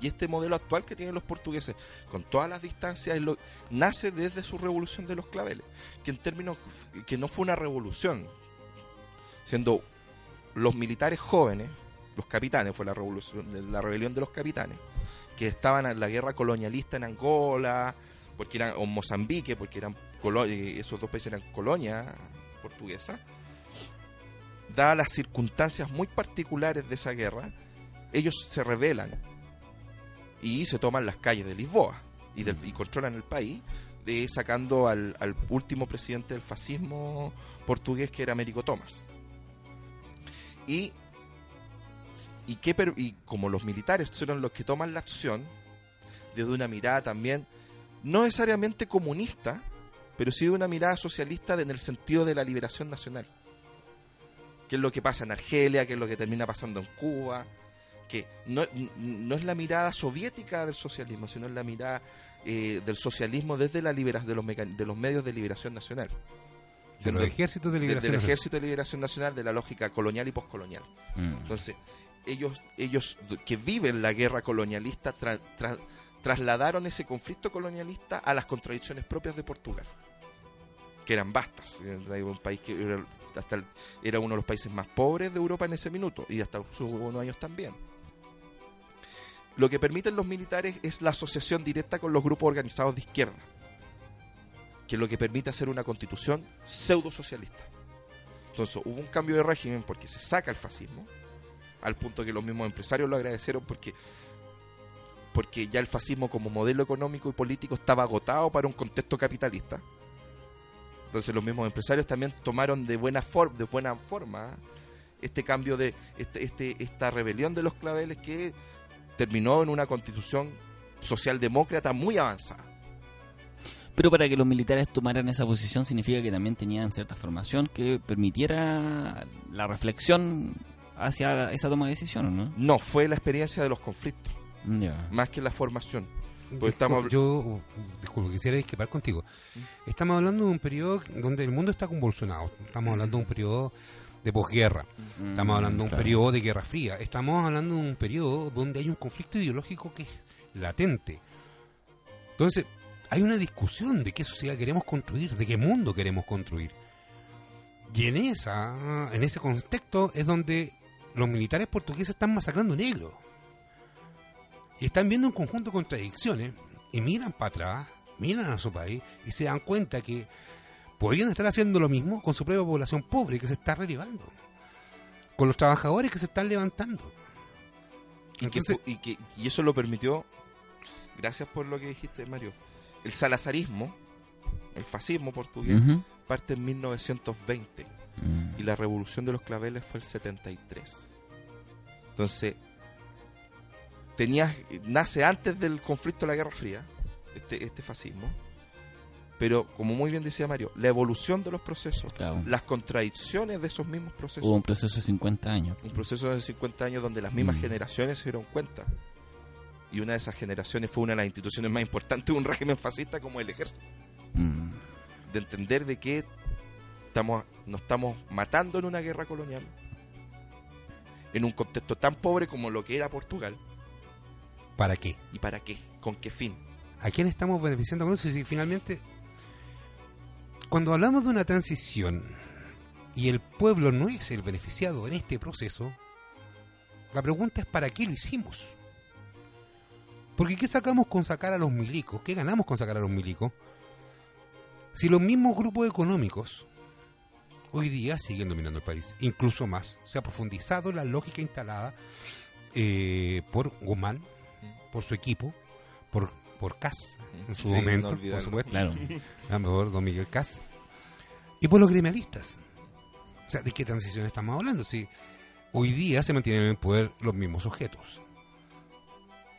S4: y este modelo actual que tienen los portugueses, con todas las distancias, lo- nace desde su revolución de los claveles, que en términos, que no fue una revolución, siendo los militares jóvenes, los capitanes, fue la revolución, la rebelión de los capitanes, que estaban en la guerra colonialista en Angola, porque eran, o en Mozambique, porque eran eh, esos dos países eran colonia portuguesa, dadas las circunstancias muy particulares de esa guerra, ellos se rebelan y se toman las calles de Lisboa y, del- y controlan el país, de, sacando al, al último presidente del fascismo portugués que era Américo Tomás. Y, y, qué per- y como los militares son los que toman la acción, desde una mirada también, no necesariamente comunista, pero sí de una mirada socialista en el sentido de la liberación nacional qué es lo que pasa en Argelia, qué es lo que termina pasando en Cuba, que no, no es la mirada soviética del socialismo, sino es la mirada eh, del socialismo desde la libera de, los de los medios de liberación nacional.
S1: De los ejércitos de
S4: Desde
S1: liberación.
S4: el
S1: nacional.
S4: ejército de liberación nacional de la lógica colonial y poscolonial.
S3: Mm.
S4: Entonces, ellos, ellos que viven la guerra colonialista tra- tra- trasladaron ese conflicto colonialista a las contradicciones propias de Portugal, que eran vastas. Era un país que hasta el- era uno de los países más pobres de Europa en ese minuto y hasta hace unos años también. Lo que permiten los militares es la asociación directa con los grupos organizados de izquierda, que es lo que permite hacer una constitución pseudo socialista. Entonces hubo un cambio de régimen porque se saca el fascismo, al punto que los mismos empresarios lo agradecieron porque porque ya el fascismo como modelo económico y político estaba agotado para un contexto capitalista. Entonces los mismos empresarios también tomaron de buena forma, de buena forma este cambio de este, este esta rebelión de los claveles que terminó en una constitución socialdemócrata muy avanzada.
S3: Pero para que los militares tomaran esa posición significa que también tenían cierta formación que permitiera la reflexión hacia esa toma de decisiones, ¿no?
S4: No, fue la experiencia de los conflictos, más que la formación. Pues estamos-
S1: Yo, disculpe, quisiera discrepar contigo. Estamos hablando de un periodo donde el mundo está convulsionado. Estamos hablando de un periodo de posguerra. Estamos
S3: Mm,
S1: hablando de un
S3: claro.
S1: periodo de Guerra Fría. Estamos hablando de un periodo donde hay un conflicto ideológico que es latente. Entonces, hay una discusión de qué sociedad queremos construir, de qué mundo queremos construir. Y en esa, en ese contexto es donde los militares portugueses están masacrando negros. Y están viendo un conjunto de contradicciones y miran para atrás, miran a su país y se dan cuenta que podrían estar haciendo lo mismo con su propia población pobre que se está relevando, con los trabajadores que se están levantando.
S4: Y, que y, que, y eso lo permitió, gracias por lo que dijiste, Mario, el salazarismo, el fascismo portugués,
S3: Ujú.
S4: parte en 1920
S3: Mm.
S4: y la revolución de los claveles fue el 73. Entonces, tenías, nace antes del conflicto de la Guerra Fría, este, este fascismo, pero como muy bien decía Mario, la evolución de los procesos,
S3: Claro.
S4: las contradicciones de esos mismos procesos,
S3: Hubo un proceso de 50 años.
S4: un proceso de 50 años donde las mismas
S3: Mm.
S4: generaciones se dieron cuenta. Y una de esas generaciones fue una de las instituciones más importantes de un régimen fascista como el ejército.
S3: Mm.
S4: De entender de que estamos, nos estamos matando en una guerra colonial, en un contexto tan pobre como lo que era Portugal.
S1: ¿Para qué?
S4: ¿Y para qué? ¿Con qué fin?
S1: ¿A quién estamos beneficiando con eso? Si finalmente, cuando hablamos de una transición y el pueblo no es el beneficiado en este proceso, La pregunta es ¿para qué lo hicimos? Porque ¿qué sacamos con sacar a los milicos? ¿Qué ganamos con sacar a los milicos? Si los mismos grupos económicos hoy día siguen dominando el país, incluso más. Se ha profundizado la lógica instalada eh, por Guzmán, por su equipo, por, por Cas en su
S4: Sí, no
S1: momento, por supuesto,
S3: Claro.
S1: a lo mejor don Miguel Cas, y por los gremialistas. O sea, ¿de qué transición estamos hablando? Si hoy día se mantienen en el poder los mismos objetos.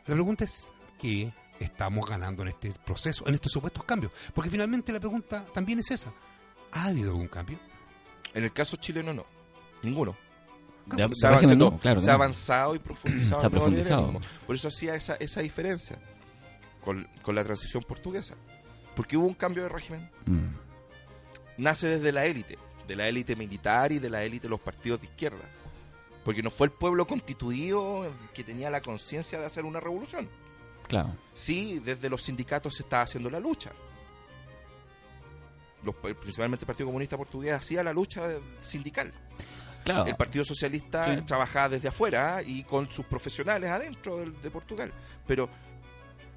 S1: La pregunta es, ¿qué estamos ganando en este proceso, en estos supuestos cambios? Porque finalmente la pregunta también es esa. ¿Ha habido algún cambio?
S4: En el caso chileno no, ninguno.
S3: De- de
S4: Se
S3: no, claro,
S4: se ha avanzado y profundizado.
S3: Se ha profundizado.
S4: Por eso hacía esa, esa diferencia con, con la transición portuguesa. Porque hubo un cambio de régimen.
S3: Mm.
S4: Nace desde la élite, de la élite militar y de la élite de los partidos de izquierda. Porque no fue el pueblo constituido el que tenía la conciencia de hacer una revolución.
S3: Claro.
S4: Sí, desde los sindicatos se estaba haciendo la lucha. Los, principalmente el Partido Comunista Portugués hacía la lucha sindical.
S3: Claro.
S4: El Partido Socialista
S3: Sí.
S4: trabajaba desde afuera ¿eh? y con sus profesionales adentro de, Portugal. Pero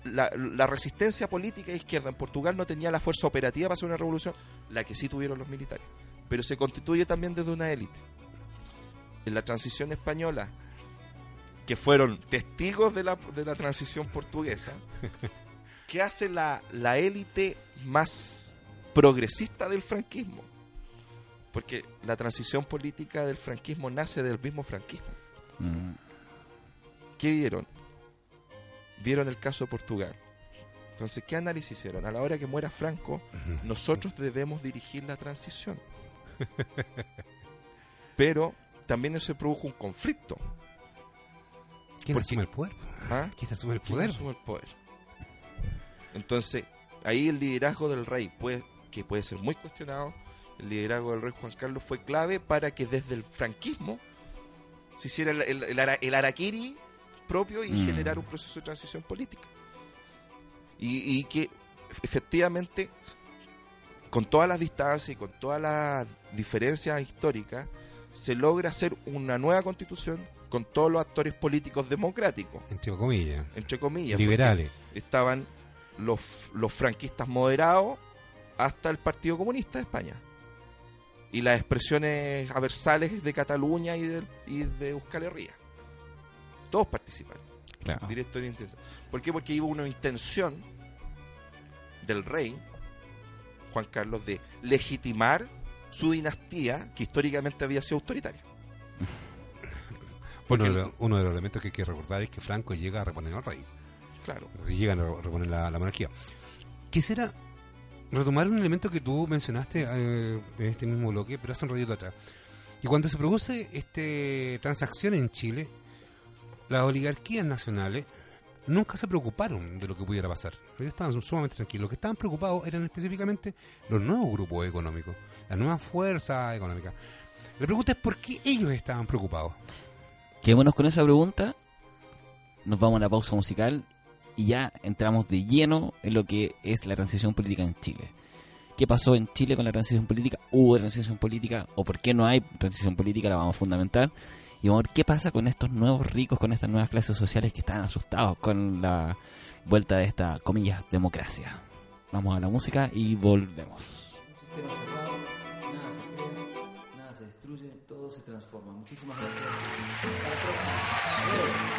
S4: la, la resistencia política izquierda en Portugal no tenía la fuerza operativa para hacer una revolución, la que sí tuvieron los militares. Pero se constituye también desde una élite. En la transición española, que fueron testigos de la, de la transición portuguesa, ¿qué hace la, la élite más progresista del franquismo? Porque la transición política del franquismo nace del mismo franquismo.
S3: Mm.
S4: ¿Qué vieron? Vieron el caso de Portugal. Entonces, ¿qué análisis hicieron? A la hora que muera Franco, nosotros debemos dirigir la transición. Pero también se produjo un conflicto.
S1: ¿Quién
S4: Porque-
S1: asume el poder?
S4: ¿ah?
S1: ¿Quién asume el
S4: ¿Quién
S1: poder?
S4: asume el poder? Entonces, ahí el liderazgo del rey, puede, que puede ser muy cuestionado, el liderazgo del rey Juan Carlos fue clave para que desde el franquismo se hiciera el, el, el ara- el araquiri propio y
S3: Mm.
S4: generar un proceso de transición política. Y, y que efectivamente, con todas las distancias y con todas las diferencias históricas, se logra hacer una nueva constitución con todos los actores políticos democráticos
S1: Entre comillas.
S4: entre comillas.
S1: Liberales.
S4: Estaban los, los franquistas moderados hasta el Partido Comunista de España. Y las expresiones aversales de Cataluña y de, y de Euskal Herria. Todos participaron,
S3: Claro.
S4: directo e indirecto. ¿Por qué? Porque hubo una intención del rey, Juan Carlos, de legitimar su dinastía que históricamente había sido autoritaria.
S1: Uno de, los, uno de los elementos que hay que recordar es que Franco llega a reponer al rey.
S4: Claro.
S1: Llegan a reponer la, la monarquía. Quisiera retomar un elemento que tú mencionaste eh, en este mismo bloque, pero hace un ratito atrás. Y cuando se produce este transacción en Chile, las oligarquías nacionales nunca se preocuparon de lo que pudiera pasar. Ellos estaban sumamente tranquilos. Los que estaban preocupados eran específicamente los nuevos grupos económicos, las nuevas fuerzas económicas. La pregunta es por qué ellos estaban preocupados.
S3: Quedémonos con esa pregunta. Nos vamos a una pausa musical y ya entramos de lleno en lo que es la transición política en Chile. ¿Qué pasó en Chile con la transición política? ¿Hubo transición política? ¿O por qué no hay transición política? La vamos a fundamentar. Y vamos a ver qué pasa con estos nuevos ricos, con estas nuevas clases sociales que están asustados con la vuelta de esta, comillas, democracia. Vamos a la música y volvemos.
S7: sistema cerrado, nada se crea, nada se destruye, todo se transforma. Muchísimas gracias. Hasta la próxima.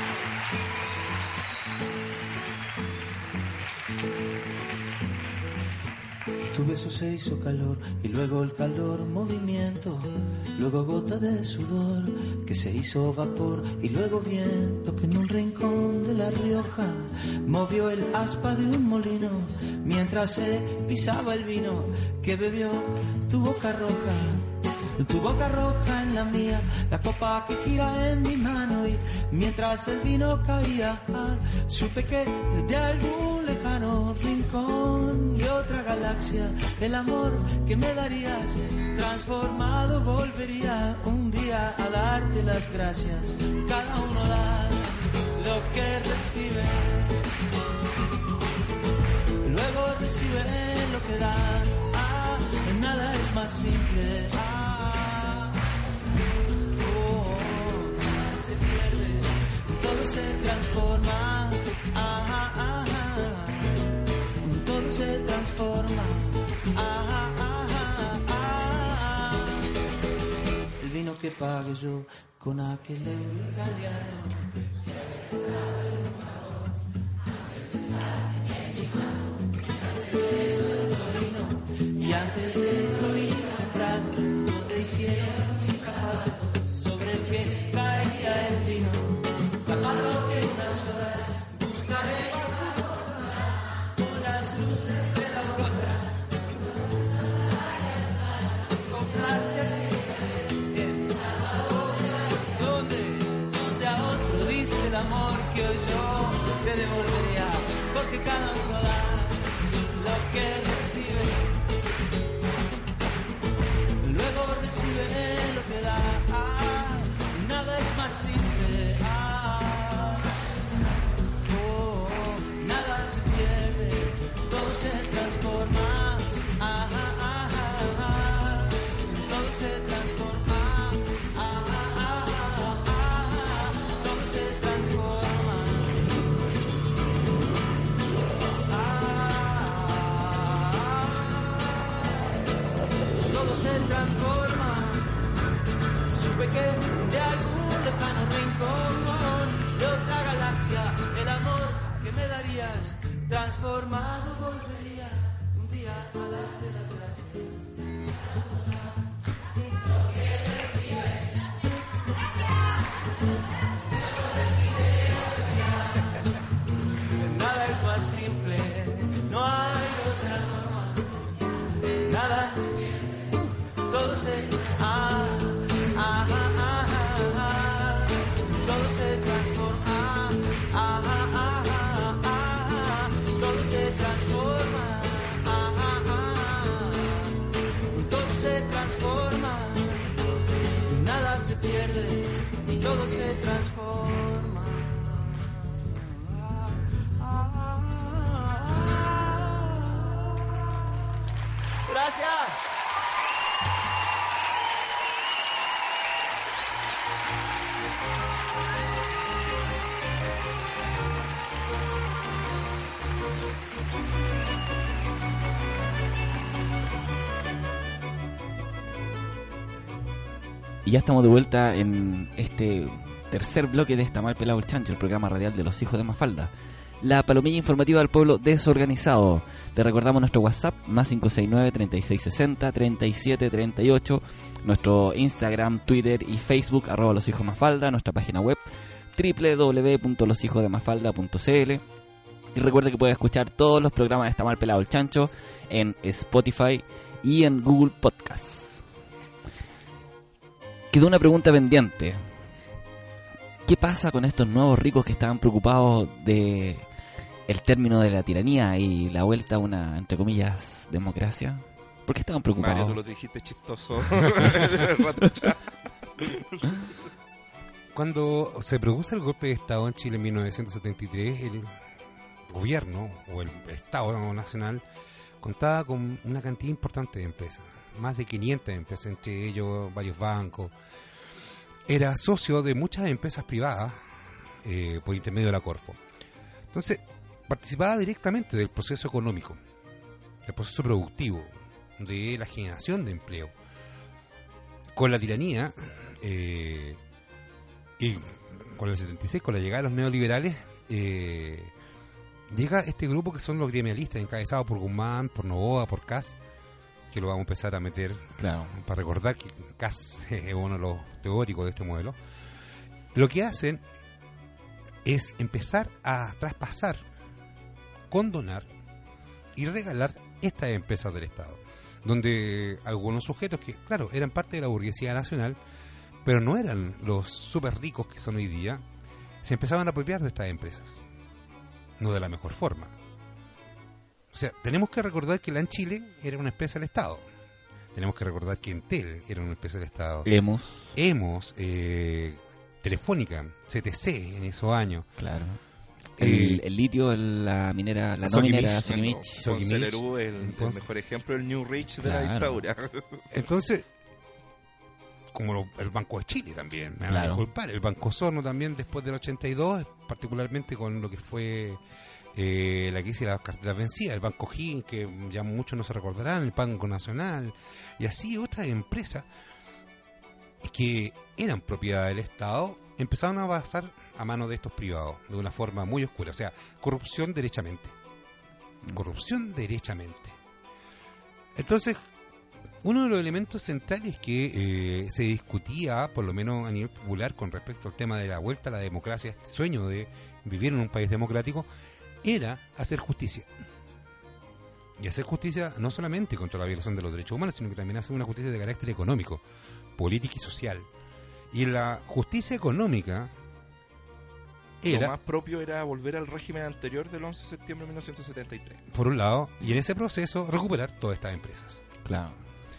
S7: Tu beso se hizo calor y luego el calor movimiento, luego gota de sudor que se hizo vapor y luego viento que en un rincón de La Rioja movió el aspa de un molino mientras se pisaba el vino que bebió tu boca roja. Tu boca roja en la mía, la copa que gira en mi mano y mientras el vino caía, ah, supe que de algún lejano rincón de otra galaxia, el amor que me darías transformado volvería un día a darte las gracias. Cada uno da lo que recibe, luego recibe lo que da. Ah, nada es más simple. Ah, se transforma. Ajá, ajá. Todo se transforma. Ajá, ajá, ajá. El vino que pague yo con aquel italiano. Y antes de cada transformado volvería un día a darte las
S3: ya estamos de vuelta en este tercer bloque de esta mal pelado el chancho, el programa radial de los hijos de Mafalda. La palomilla informativa del pueblo desorganizado. Le recordamos nuestro WhatsApp, más 569-3660-3738. Nuestro Instagram, Twitter y Facebook, arroba los hijos Mafalda. Nuestra página web, www.loshijosdemafalda.cl. Y recuerde que puede escuchar todos los programas de Está Mal Pelado el Chancho en Spotify y en Google Podcasts. Quedó una pregunta pendiente. ¿Qué pasa con estos nuevos ricos que estaban preocupados de el término de la tiranía y la vuelta a una, entre comillas, democracia? ¿Por qué estaban
S4: Mario,
S3: preocupados?
S4: tú lo dijiste chistoso.
S1: Cuando se produce el golpe de Estado en Chile en 1973, el gobierno o el Estado nacional contaba con una cantidad importante de empresas, más de 500 empresas, entre ellos varios bancos. Era socio de muchas empresas privadas eh, por intermedio de la Corfo. Entonces, participaba directamente del proceso económico, del proceso productivo, de la generación de empleo. Con la tiranía eh, y con el 76, con la llegada de los neoliberales, eh, llega este grupo que son los gremialistas, encabezados por Guzmán, por Novoa, por Cas, que lo vamos a empezar a meter
S3: Claro.
S1: para recordar que Cas es uno de los teóricos de este modelo. Lo que hacen es empezar a traspasar, condonar y regalar estas empresas del Estado, donde algunos sujetos que, claro, eran parte de la burguesía nacional, pero no eran los súper ricos que son hoy día, se empezaban a apropiar de estas empresas. No de la mejor forma. O sea, tenemos que recordar que la en Chile era una empresa del Estado. Tenemos que recordar que Entel era una empresa del Estado.
S3: Hemos,
S1: Hemos, eh, Telefónica, CTC en esos años.
S3: claro.
S1: Eh,
S3: El, litio, el- la minera, la no minera. Sokimich.
S4: Con Celerú, el, el mejor ejemplo, el New Rich de la dictadura.
S1: Entonces, como lo- el Banco de Chile también, me van a
S3: Claro.
S1: disculpar, el Banco Sorno también después del 82, particularmente con lo que fue eh, la crisis de las carteras vencidas, el Banco Gin, que ya muchos no se recordarán, el Banco Nacional, y así otras empresas que eran propiedad del Estado empezaron a pasar a manos de estos privados de una forma muy oscura. O sea, corrupción derechamente. Corrupción derechamente. Entonces, uno de los elementos centrales que eh, se discutía, por lo menos a nivel popular, con respecto al tema de la vuelta a la democracia, este sueño de vivir en un país democrático, era hacer justicia. Y hacer justicia no solamente contra la violación de los derechos humanos, sino que también hacer una justicia de carácter económico, política y social. Y la justicia económica
S4: Lo
S1: era,
S4: más propio era volver al régimen anterior del 11 de septiembre de 1973.
S1: por un lado, y en ese proceso recuperar todas estas empresas.
S3: Claro.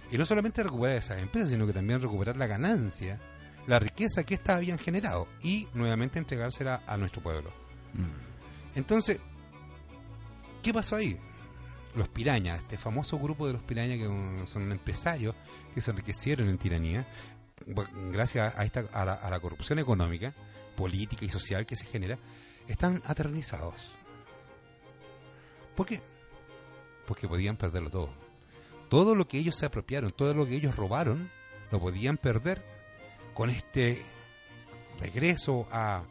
S1: Y no solamente recuperar esas empresas, sino que también recuperar la ganancia, la riqueza que éstas habían generado y nuevamente entregársela a nuestro pueblo.
S3: Mm.
S1: Entonces, ¿qué pasó ahí? Los pirañas, este famoso grupo de los pirañas que son empresarios que se enriquecieron en tiranía gracias a, esta, a, la, a la corrupción económica, política y social que se genera, están aterrorizados. ¿Por qué? Porque podían perderlo todo. Todo lo que ellos se apropiaron, todo lo que ellos robaron, lo podían perder con este regreso a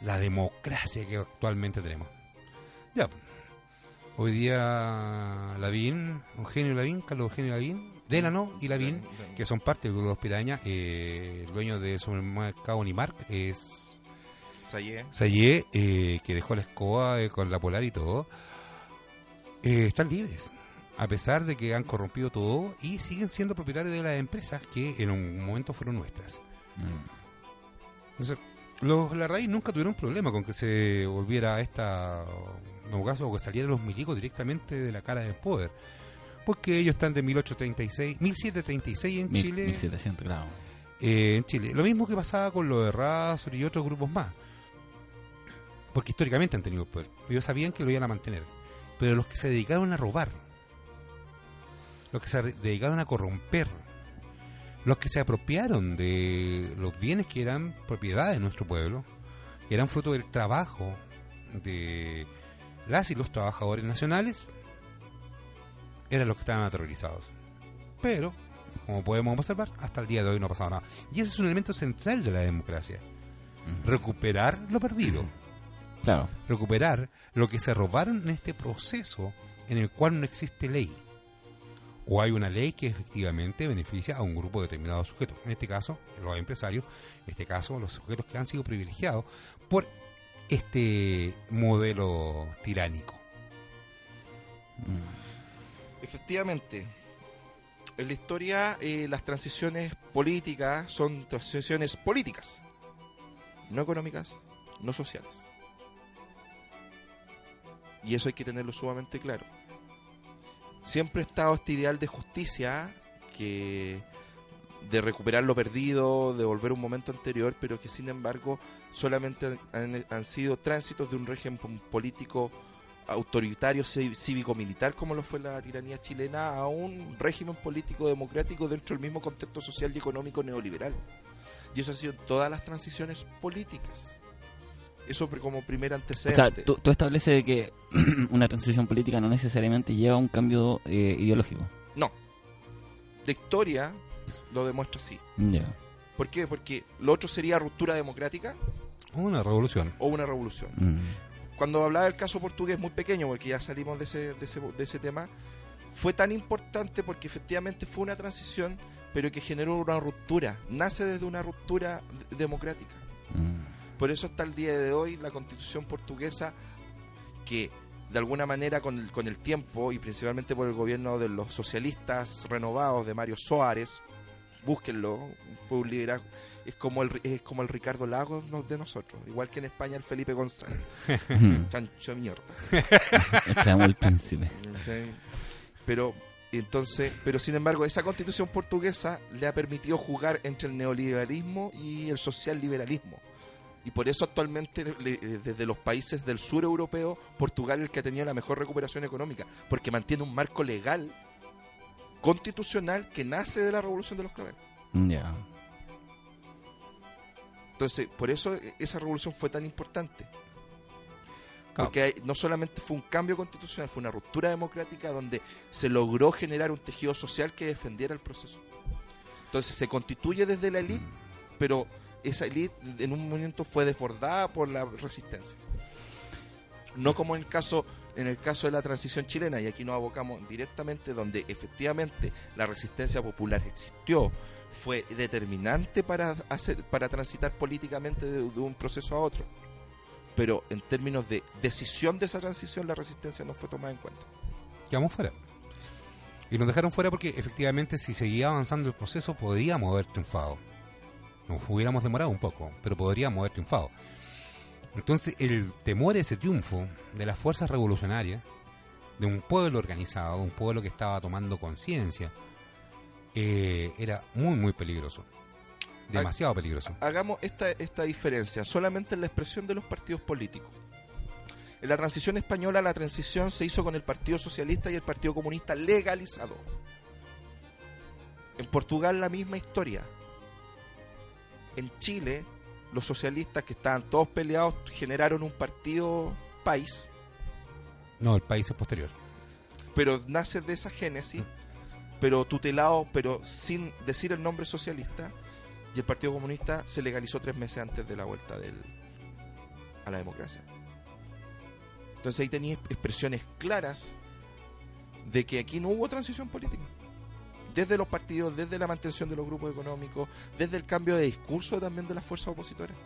S1: la democracia que actualmente tenemos. Ya, hoy día Lavín, Eugenio Lavín, Carlos Eugenio Lavín, Delano y Lavín, que son parte del grupo pirañas, eh, el dueño de supermercado Nimark es
S4: Sayé.
S1: Sayé, eh, que dejó la escoba eh, con la polar y todo, eh, están libres, a pesar de que han corrompido todo y siguen siendo propietarios de las empresas que en un momento fueron nuestras.
S3: Mm.
S1: Entonces, los Larraín nunca tuvieron problema con que se volviera esta, en un caso, o que salieran los milicos directamente de la cara del poder. Porque ellos están de 1836, 1736 en
S3: Mil-
S1: Chile.
S3: 1700, claro.
S1: eh, en Chile. Lo mismo que pasaba con los de Razor y otros grupos más. Porque históricamente han tenido poder. Ellos sabían que lo iban a mantener. Pero los que se dedicaron a robar, los que se dedicaron a corromper, los que se apropiaron de los bienes que eran propiedad de nuestro pueblo, que eran fruto del trabajo de las y los trabajadores nacionales, eran los que estaban aterrorizados. Pero, como podemos observar, hasta el día de hoy no ha pasado nada. Y ese es un elemento central de la democracia. Recuperar lo perdido.
S3: Claro.
S1: Recuperar lo que se robaron en este proceso en el cual no existe ley. O hay una ley que efectivamente beneficia a un grupo de sujetos. En este caso, los empresarios. En este caso, los sujetos que han sido privilegiados por este modelo tiránico.
S3: Mm.
S4: Efectivamente, en la historia eh, las transiciones políticas son transiciones políticas, no económicas, no sociales. Y eso hay que tenerlo sumamente claro. Siempre ha estado este ideal de justicia, que de recuperar lo perdido, de volver a un momento anterior, pero que sin embargo solamente han, han sido tránsitos de un régimen político autoritario cívico-militar como lo fue la tiranía chilena a un régimen político democrático dentro del mismo contexto social y económico neoliberal. Y eso ha sido todas las transiciones políticas. Eso como primer
S3: O
S4: antecedente.
S3: sea, tú, tú estableces que una transición política no necesariamente lleva a un cambio eh, ideológico.
S4: No. La historia lo demuestra así. ¿Por qué? Porque lo otro sería ruptura democrática
S1: Una revolución.
S4: o una revolución.
S3: Mm.
S4: cuando hablaba del caso portugués muy pequeño, porque ya salimos de ese, de ese, de ese tema, fue tan importante porque efectivamente fue una transición, pero que generó una ruptura. Nace desde una ruptura democrática.
S3: Mm.
S4: Por eso hasta el día de hoy la constitución portuguesa, que de alguna manera con el, con el tiempo y principalmente por el gobierno de los socialistas renovados de Mario Soares, búsquenlo, un liderazgo, es como el, es como el Ricardo Lagos de nosotros, igual que en España el Felipe González, chancho mierda.
S3: Exclamó el príncipe.
S4: Sí. Pero entonces, pero sin embargo, esa constitución portuguesa le ha permitido jugar entre el neoliberalismo y el socialliberalismo. Y por eso actualmente eh, desde los países del sur europeo, Portugal es el que ha tenido la mejor recuperación económica, porque mantiene un marco legal constitucional que nace de la revolución de los claveles.
S3: Ya.
S4: Entonces, por eso eh, esa revolución fue tan importante. Porque hay- no solamente fue un cambio constitucional, fue una ruptura democrática donde se logró generar un tejido social que defendiera el proceso. Entonces se constituye desde la élite, pero esa élite en un momento fue desbordada por la resistencia. No como en el caso en el caso de la transición chilena, y aquí nos abocamos directamente donde efectivamente la resistencia popular existió, fue determinante para hacer, para transitar políticamente de, de un proceso a otro. Pero en términos de decisión de esa transición, la resistencia no fue tomada en cuenta.
S1: quedamos fuera. Y nos dejaron fuera porque efectivamente si seguía avanzando el proceso podríamos haber triunfado. Nos hubiéramos demorado un poco, pero podríamos haber triunfado. Entonces el temor a ese triunfo de las fuerzas revolucionarias, de un pueblo organizado, de un pueblo que estaba tomando conciencia, eh, era muy, muy peligroso. Demasiado peligroso.
S4: Hagamos esta, esta diferencia solamente en la expresión de los partidos políticos. En la transición española, la transición se hizo con el Partido Socialista y el Partido Comunista legalizado. En Portugal, la misma historia. En Chile, los socialistas que estaban todos peleados generaron un partido país,
S1: No, el país es posterior.
S4: pero nace de esa génesis, pero tutelado, pero sin decir el nombre socialista, y el Partido Comunista se legalizó tres meses antes de la vuelta del, a la democracia. Entonces ahí tenía expresiones claras de que aquí no hubo transición política. Desde los partidos, desde la mantención de los grupos económicos, desde el cambio de discurso también de las fuerzas opositoras.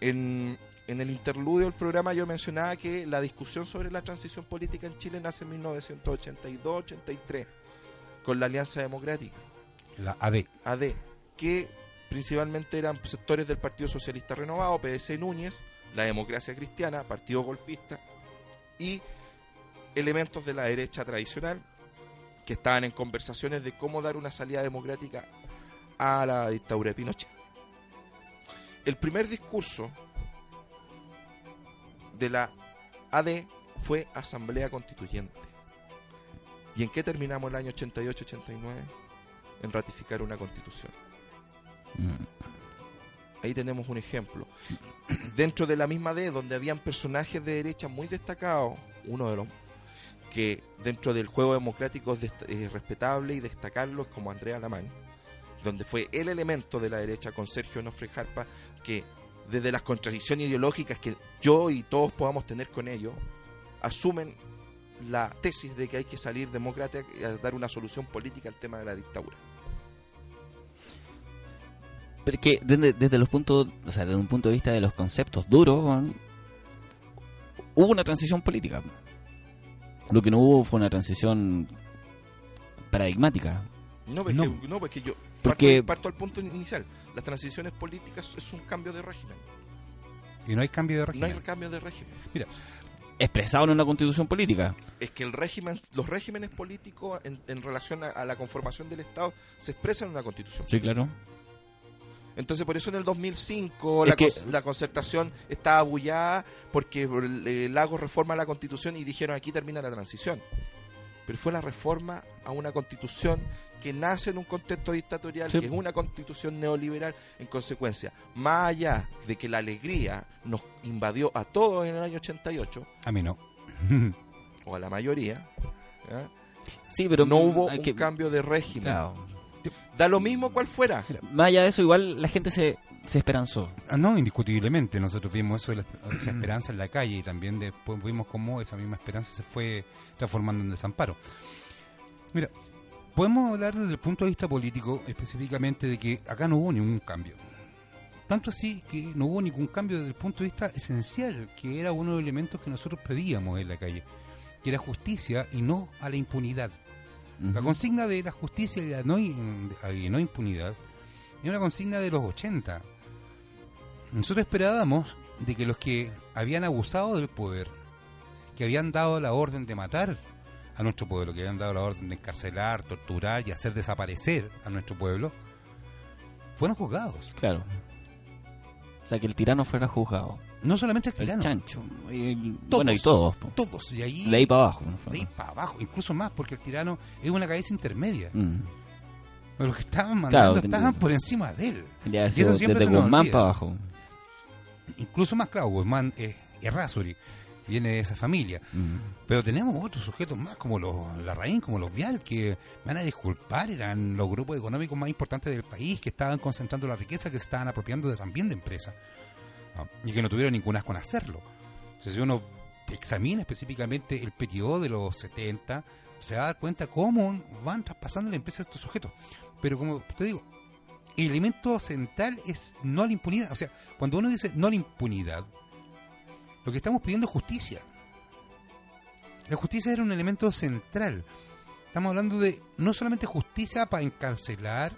S4: En, en el interludio del programa yo mencionaba que la discusión sobre la transición política en Chile nace en 1982-83 con la Alianza Democrática.
S1: La AD.
S4: AD, que principalmente eran sectores del Partido Socialista Renovado, PDC Núñez, la Democracia Cristiana, Partido Golpista y elementos de la derecha tradicional que estaban en conversaciones de cómo dar una salida democrática a la dictadura de Pinochet. El primer discurso de la AD fue Asamblea Constituyente. ¿Y en qué terminamos el año 88-89? En ratificar una constitución. Ahí tenemos un ejemplo. Dentro de la misma D, donde habían personajes de derecha muy destacados, uno de los que dentro del juego democrático es respetable y destacarlo es como Andrea Lamán, donde fue el elemento de la derecha con Sergio Nofre Jarpa, que desde las contradicciones ideológicas que yo y todos podamos tener con ellos, asumen la tesis de que hay que salir demócrata y dar una solución política al tema de la dictadura.
S3: Pero es que desde, desde los puntos, o sea, desde un punto de vista de los conceptos duros, hubo una transición política. Lo que no hubo fue una transición paradigmática.
S4: No, pues
S1: No.
S4: que, no, pues que yo
S3: Porque-
S4: parto, parto al punto inicial. Las transiciones políticas es un cambio de régimen.
S1: Y no hay cambio de
S4: No
S1: régimen.
S4: hay cambio de régimen.
S3: Expresado en una constitución política.
S4: Es que el régimen, los regímenes políticos en, en relación a, a la conformación del Estado se expresan en una constitución.
S3: Sí, claro.
S4: Entonces, por eso en el 2005
S3: Es
S4: la,
S3: que-
S4: la concertación estaba bullada porque eh, Lagos reforma la constitución y dijeron aquí termina la transición. Pero fue la reforma a una constitución que nace en un contexto dictatorial,
S3: Sí.
S4: que es una constitución neoliberal. En consecuencia, más allá de que la alegría nos invadió a todos en el año 88,
S1: A mí no.
S4: o a la mayoría.
S3: Sí, pero
S4: no hubo
S3: hay
S4: un
S3: que-
S4: cambio de régimen.
S3: Claro.
S4: Da lo mismo cual fuera.
S3: Más allá de eso, igual la gente se, se esperanzó.
S1: Ah, No, indiscutiblemente. Nosotros vimos eso, de la- esa esperanza en la calle y también después vimos cómo esa misma esperanza se fue transformando en desamparo. Mira, podemos hablar desde el punto de vista político específicamente de que acá no hubo ningún cambio. Tanto así que no hubo ningún cambio desde el punto de vista esencial, que era uno de los elementos que nosotros pedíamos en la calle, que era justicia y no a la impunidad. La consigna de la justicia y la no, y no impunidad es una consigna de los 80. Nosotros esperábamos de que los que habían abusado del poder, que habían dado la orden de matar a nuestro pueblo, que habían dado la orden de encarcelar, torturar y hacer desaparecer a nuestro pueblo, fueron juzgados.
S3: Claro. O sea, que el tirano fuera juzgado.
S1: No solamente el
S3: El
S1: tirano,
S3: chancho. y-
S1: todos,
S3: bueno, y todos. po.
S1: todos. Y ahí,
S3: De ahí para abajo. ¿no?
S1: de ahí para abajo, incluso más, porque el tirano es una cabeza intermedia.
S3: Mm.
S1: Pero los que estaban mandando
S3: Claro,
S1: estaban por encima de él. Y eso siempre
S3: desde
S1: se
S3: Guzmán para abajo.
S1: incluso más claro, Guzmán es Errázuri. viene de esa familia. Pero tenemos otros sujetos más, como los Larraín, como los Vial, que me van a disculpar, eran los grupos económicos más importantes del país, que estaban concentrando la riqueza, que se estaban apropiando de, también de empresas, y que no tuvieron ningún asco en hacerlo. Entonces, si uno examina específicamente el periodo de los 70, se va a dar cuenta cómo van traspasando la empresa a estos sujetos. Pero como te digo, el elemento central es no a la impunidad. O sea, cuando uno dice no a la impunidad, lo que estamos pidiendo es justicia. La justicia era un elemento central. Estamos hablando de no solamente justicia para encarcelar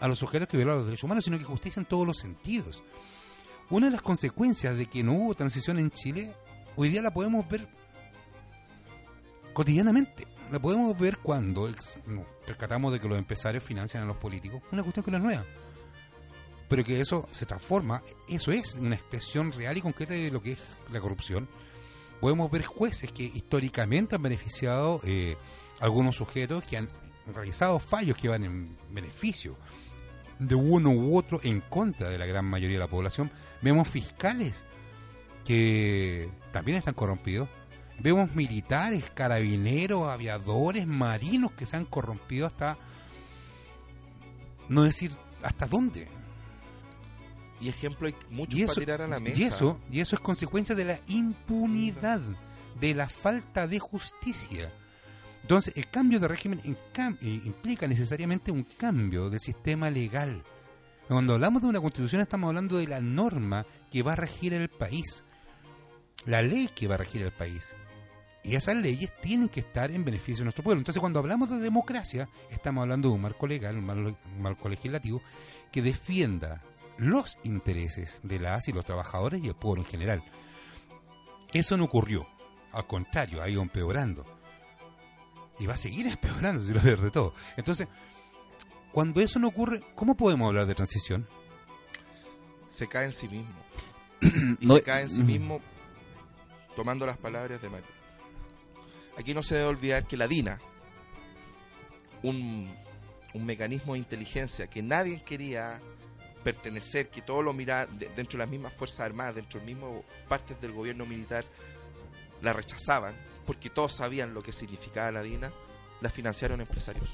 S1: a los sujetos que violaron los derechos humanos, sino que justicia en todos los sentidos. Una de las consecuencias de que no hubo transición en Chile, hoy día la podemos ver cotidianamente. La podemos ver cuando nos percatamos de que los empresarios financian a los políticos. Una cuestión que no es nueva. Pero que eso se transforma, eso es una expresión real y concreta de lo que es la corrupción. Podemos ver jueces que históricamente han beneficiado eh, algunos sujetos que han realizado fallos que van en beneficio de uno u otro en contra de la gran mayoría de la población. Vemos fiscales que también están corrompidos. Vemos militares, carabineros, aviadores, marinos que se han corrompido hasta no decir hasta dónde.
S4: Y ejemplo hay muchos
S1: Y
S4: para tirar a la mesa.
S1: y eso, y eso es consecuencia de la impunidad, de la falta de justicia. Entonces, el cambio de régimen eh, implica necesariamente un cambio del sistema legal. Cuando hablamos de una constitución estamos hablando de la norma que va a regir el país, la ley que va a regir el país. Y esas leyes tienen que estar en beneficio de nuestro pueblo. Entonces, cuando hablamos de democracia, estamos hablando de un marco legal, un marco legislativo que defienda los intereses de las y los trabajadores y el pueblo en general. Eso no ocurrió. Al contrario, ha ido empeorando. Y va a seguir empeorando, si lo ver de todo. Entonces, cuando eso no ocurre, ¿cómo podemos hablar de transición?
S4: Se cae en sí mismo. Y
S3: No-
S4: se cae en sí mismo tomando las palabras de Mario. Aquí no se debe olvidar que la DINA, un, un mecanismo de inteligencia que nadie quería pertenecer, que todo lo miraba de- dentro de las mismas Fuerzas Armadas, dentro de las mismas partes del gobierno militar, la rechazaban, porque todos sabían lo que significaba la DINA, la financiaron empresarios.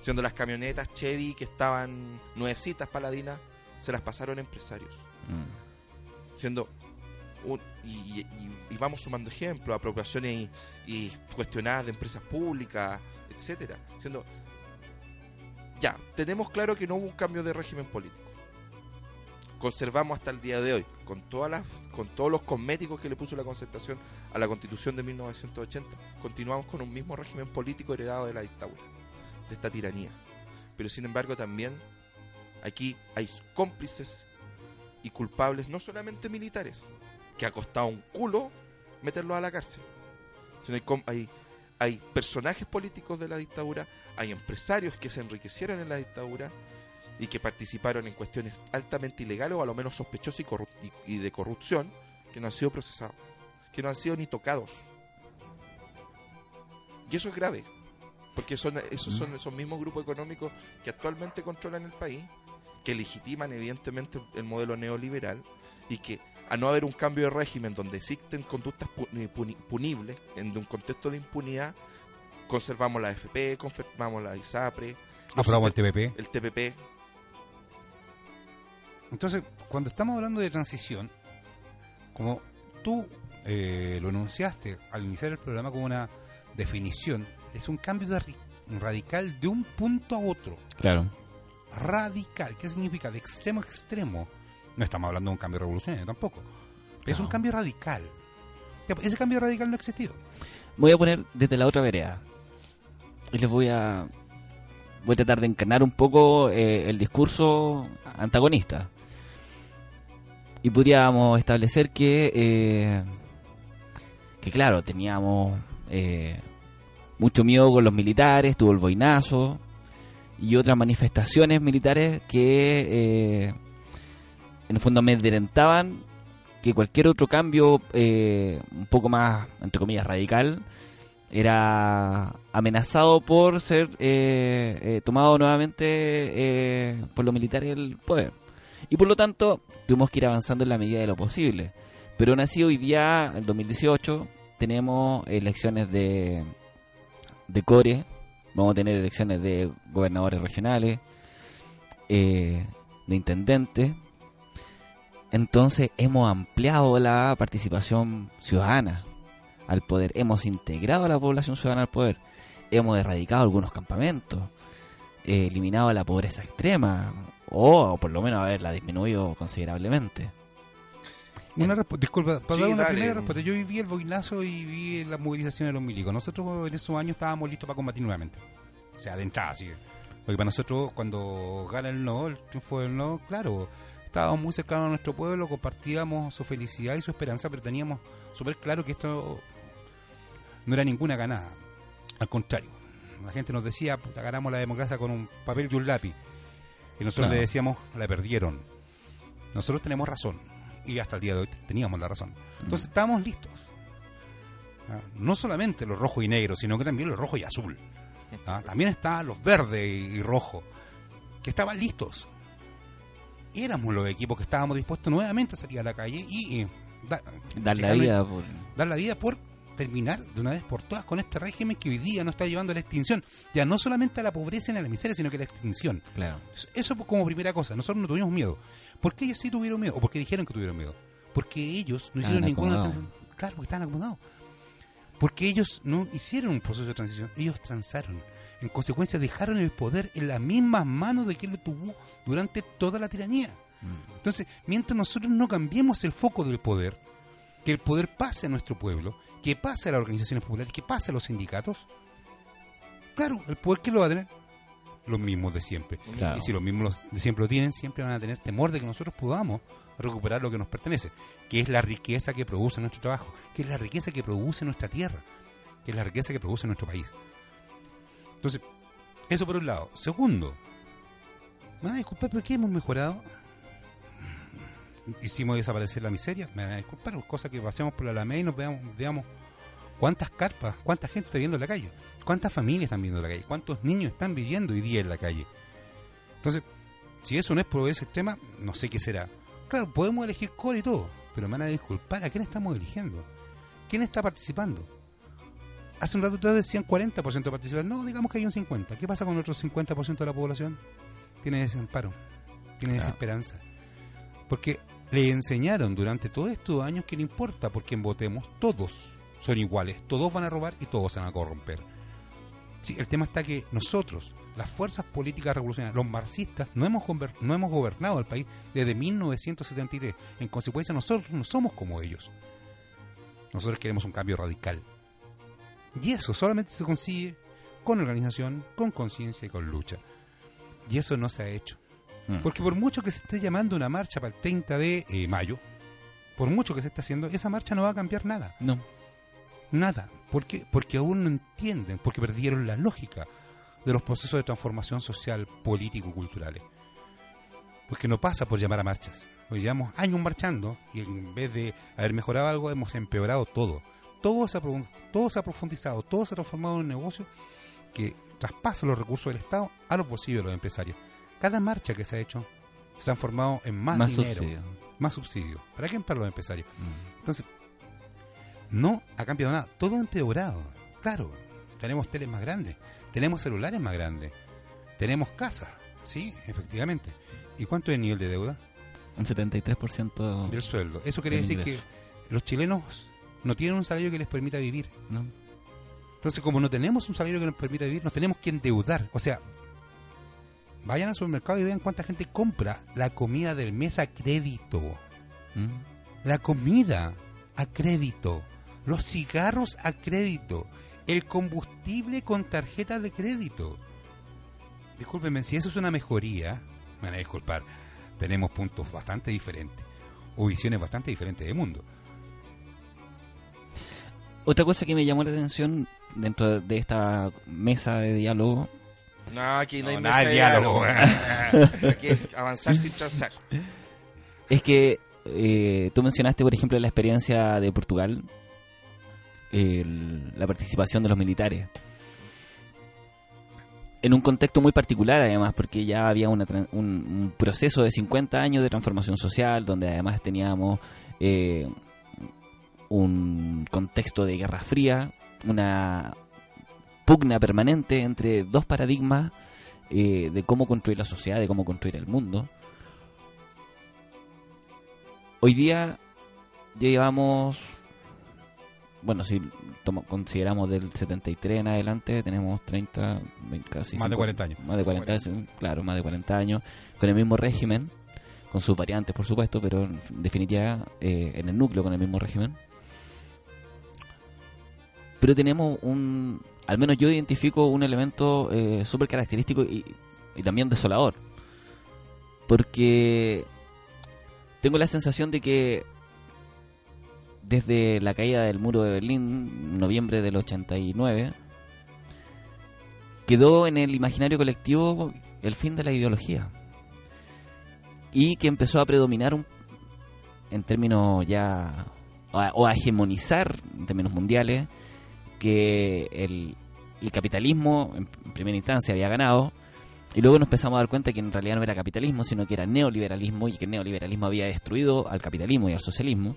S4: Siendo las camionetas Chevy que estaban nuevecitas para la DINA, se las pasaron empresarios.
S3: Mm.
S4: Siendo un- y, y- y vamos sumando ejemplos, apropiaciones y, y cuestionadas de empresas públicas, etcétera. Siendo ya, tenemos claro que no hubo un cambio de régimen político. Conservamos hasta el día de hoy, con todas las, con todos los cosméticos que le puso la concertación a la constitución de 1980, continuamos con un mismo régimen político heredado de la dictadura, de esta tiranía. Pero sin embargo también aquí hay cómplices y culpables no solamente militares, que ha costado un culo meterlos a la cárcel, sino hay, hay, hay personajes políticos de la dictadura, hay empresarios que se enriquecieron en la dictadura y que participaron en cuestiones altamente ilegales o a lo menos sospechosas y, y- de corrupción que no han sido procesados, que no han sido ni tocados. Y eso es grave, porque son esos son esos mismos grupos económicos que actualmente controlan el país, que legitiman evidentemente el modelo neoliberal y que a no haber un cambio de régimen donde existen conductas pu- puni- punibles en un contexto de impunidad, conservamos la FP, conservamos la ISAPRE,
S1: Aprobamos el TPP.
S4: el TPP.
S1: Entonces, cuando estamos hablando de transición, como tú eh, lo enunciaste al iniciar el programa como una definición, es un cambio de radical de un punto a otro.
S3: Claro.
S1: Radical. ¿Qué significa? De extremo a extremo. No estamos hablando de un cambio revolucionario tampoco. Es un cambio radical. Ya, Ese cambio radical no ha existido.
S3: Voy a poner desde la otra vereda. Y les voy a. Voy a tratar de encarnar un poco eh, el discurso antagonista. Y podríamos establecer que. eh, que claro, teníamos eh, mucho miedo con los militares, tuvo el boinazo y otras manifestaciones militares que eh, en el fondo amedrentaban que cualquier otro cambio un poco más, entre comillas, radical era amenazado por ser tomado nuevamente por los militares el poder. Y por lo tanto, tuvimos que ir avanzando en la medida de lo posible. Pero aún así hoy día, en 2018, tenemos elecciones de, de core, vamos a tener elecciones de gobernadores regionales, eh, de intendentes. Entonces hemos ampliado la participación ciudadana al poder, hemos integrado a la población ciudadana al poder, hemos erradicado algunos campamentos, eh, eliminado la pobreza extrema, o por lo menos haberla disminuido considerablemente.
S1: Una disculpa, para
S4: Sí,
S1: dar una
S4: dale.
S1: primera respuesta. Yo viví el boinazo y vi la movilización de los milicos. Nosotros en esos años estábamos listos para combatir nuevamente. O sea, de entrada, así. Porque para nosotros, cuando gana el no, el triunfo del no, claro, estábamos muy cercanos a nuestro pueblo, compartíamos su felicidad y su esperanza, pero teníamos súper claro que esto no era ninguna ganada. Al contrario, la gente nos decía, puta, ganamos la democracia con un papel y un lápiz. Y nosotros
S3: Claro.
S1: le decíamos, la perdieron. Nosotros tenemos razón. Y hasta el día de hoy teníamos la razón. Entonces estábamos listos. ¿Ah? No solamente los rojos y negros, sino que también los rojos y azul. ¿Ah? También estaban los verdes y, y rojos, que estaban listos. Éramos los equipos que estábamos dispuestos nuevamente a salir a la calle y, da-
S3: Dar la vida por...
S1: dar la vida por terminar de una vez por todas con este régimen que hoy día nos está llevando a la extinción. Ya no solamente a la pobreza ni a la miseria, sino que a la extinción.
S3: Claro.
S1: Eso- como primera cosa. Nosotros no tuvimos miedo. ¿Por qué ellos sí tuvieron miedo? ¿O por qué dijeron que tuvieron miedo? Porque ellos no hicieron ninguna transición. Claro, porque estaban acomodados. Porque ellos no hicieron un proceso de transición. Ellos transaron. En consecuencia, dejaron el poder en las mismas manos de quien lo tuvo durante toda la tiranía.
S3: Mm.
S1: Entonces, mientras nosotros no cambiemos el foco del poder, que el poder pase a nuestro pueblo, que pase a las organizaciones populares, que pase a los sindicatos, claro, el poder que lo va a tener los mismos de siempre.
S3: Claro.
S1: Y si los mismos de siempre lo tienen, siempre van a tener temor de que nosotros podamos recuperar lo que nos pertenece, que es la riqueza que produce nuestro trabajo, que es la riqueza que produce nuestra tierra, que es la riqueza que produce nuestro país. Entonces, eso por un lado. Segundo, me van a disculpar, pero ¿qué hemos mejorado? Hicimos desaparecer la miseria, me van a disculpar, cosa que pasemos por la Alameda y nos veamos, veamos cuántas carpas, cuánta gente está viviendo en la calle, cuántas familias están viviendo en la calle, cuántos niños están viviendo hoy día en la calle. Entonces, si eso no es pobreza extrema, no sé qué será. Claro, podemos elegir core y todo, pero me van a disculpar, ¿a quién estamos eligiendo? ¿Quién está participando? Hace un rato ustedes decían 40% de participación. No, digamos que hay un 50%. ¿Qué pasa con el otro 50% de la población? Tiene desamparo, tiene
S3: Claro.
S1: desesperanza. Porque le enseñaron durante todos estos años que no importa por quién votemos, todos son iguales, todos van a robar y todos van a corromper. El tema está que nosotros, las fuerzas políticas revolucionarias, los marxistas, no hemos, no hemos gobernado el país desde 1973. En consecuencia, nosotros no somos como ellos. Nosotros queremos un cambio radical. Y eso solamente se consigue con organización, con conciencia y con lucha. Y eso no se ha hecho.
S3: Mm.
S1: Porque por mucho que se esté llamando una marcha para el 30 de eh, mayo, por mucho que se esté haciendo, esa marcha no va a cambiar nada.
S3: No.
S1: Nada. ¿Por qué? Porque aún no entienden, porque perdieron la lógica de los procesos de transformación social, político, culturales. Porque no pasa por llamar a marchas. Hoy llevamos años marchando y en vez de haber mejorado algo, hemos empeorado todo. Todo se ha, todo se ha profundizado, todo se ha transformado en un negocio que traspasa los recursos del Estado a los bolsillos de los empresarios. Cada marcha que se ha hecho se ha transformado en más,
S3: Más
S1: dinero,
S3: subsidio.
S1: más subsidio. ¿Para quién? Para los empresarios.
S3: Mm.
S1: Entonces, no ha cambiado nada. Todo ha empeorado. Claro, tenemos teles más grandes, tenemos celulares más grandes, tenemos casas. Sí, efectivamente. ¿Y cuánto es el nivel de deuda?
S3: Un 73%
S1: Del sueldo. Eso quiere decir
S3: ingreso.
S1: que los chilenos no tienen un salario que les permita vivir.
S3: ¿no?
S1: Entonces, como no tenemos un salario que nos permita vivir, nos tenemos que endeudar. O sea, vayan al supermercado y vean cuánta gente compra la comida del mes a crédito.
S3: Mm.
S1: La comida a crédito. Los cigarros a crédito. El combustible con tarjeta de crédito. Discúlpenme, si eso es una mejoría, me van a disculpar. Tenemos puntos bastante diferentes. O visiones bastante diferentes del mundo.
S3: Otra cosa que me llamó la atención dentro de esta mesa de diálogo
S4: No, aquí no, hay
S1: No, nada de diálogo.
S4: diálogo. Aquí es avanzar sin transar.
S3: es que eh, tú mencionaste, por ejemplo, la experiencia de Portugal, el- la participación de los militares. En un contexto muy particular, además, porque ya había una tran- un, un proceso de 50 años de transformación social, donde además teníamos eh, un contexto de guerra fría, una pugna permanente entre dos paradigmas eh, de cómo construir la sociedad, de cómo construir el mundo. Hoy día ya llevamos, bueno, si tomo- consideramos del 73 en adelante, tenemos 30, ven- casi
S1: Más de
S3: 50
S1: 40 años.
S3: Más de 40 años, claro, más de 40 años, con el mismo régimen, con sus variantes, por supuesto, pero en definitiva eh, en el núcleo con el mismo régimen. Pero tenemos un, al menos yo identifico un elemento eh, súper característico y, y también desolador. Porque tengo la sensación de que desde la caída del muro de Berlín, noviembre del 89, quedó en el imaginario colectivo el fin de la ideología. Y que empezó a predominar un- en términos ya. o a, o a hegemonizar en términos mundiales que el, capitalismo en en primera instancia había ganado. Y luego nos empezamos a dar cuenta que en realidad no era capitalismo, sino que era neoliberalismo y que el neoliberalismo había destruido al capitalismo y al socialismo.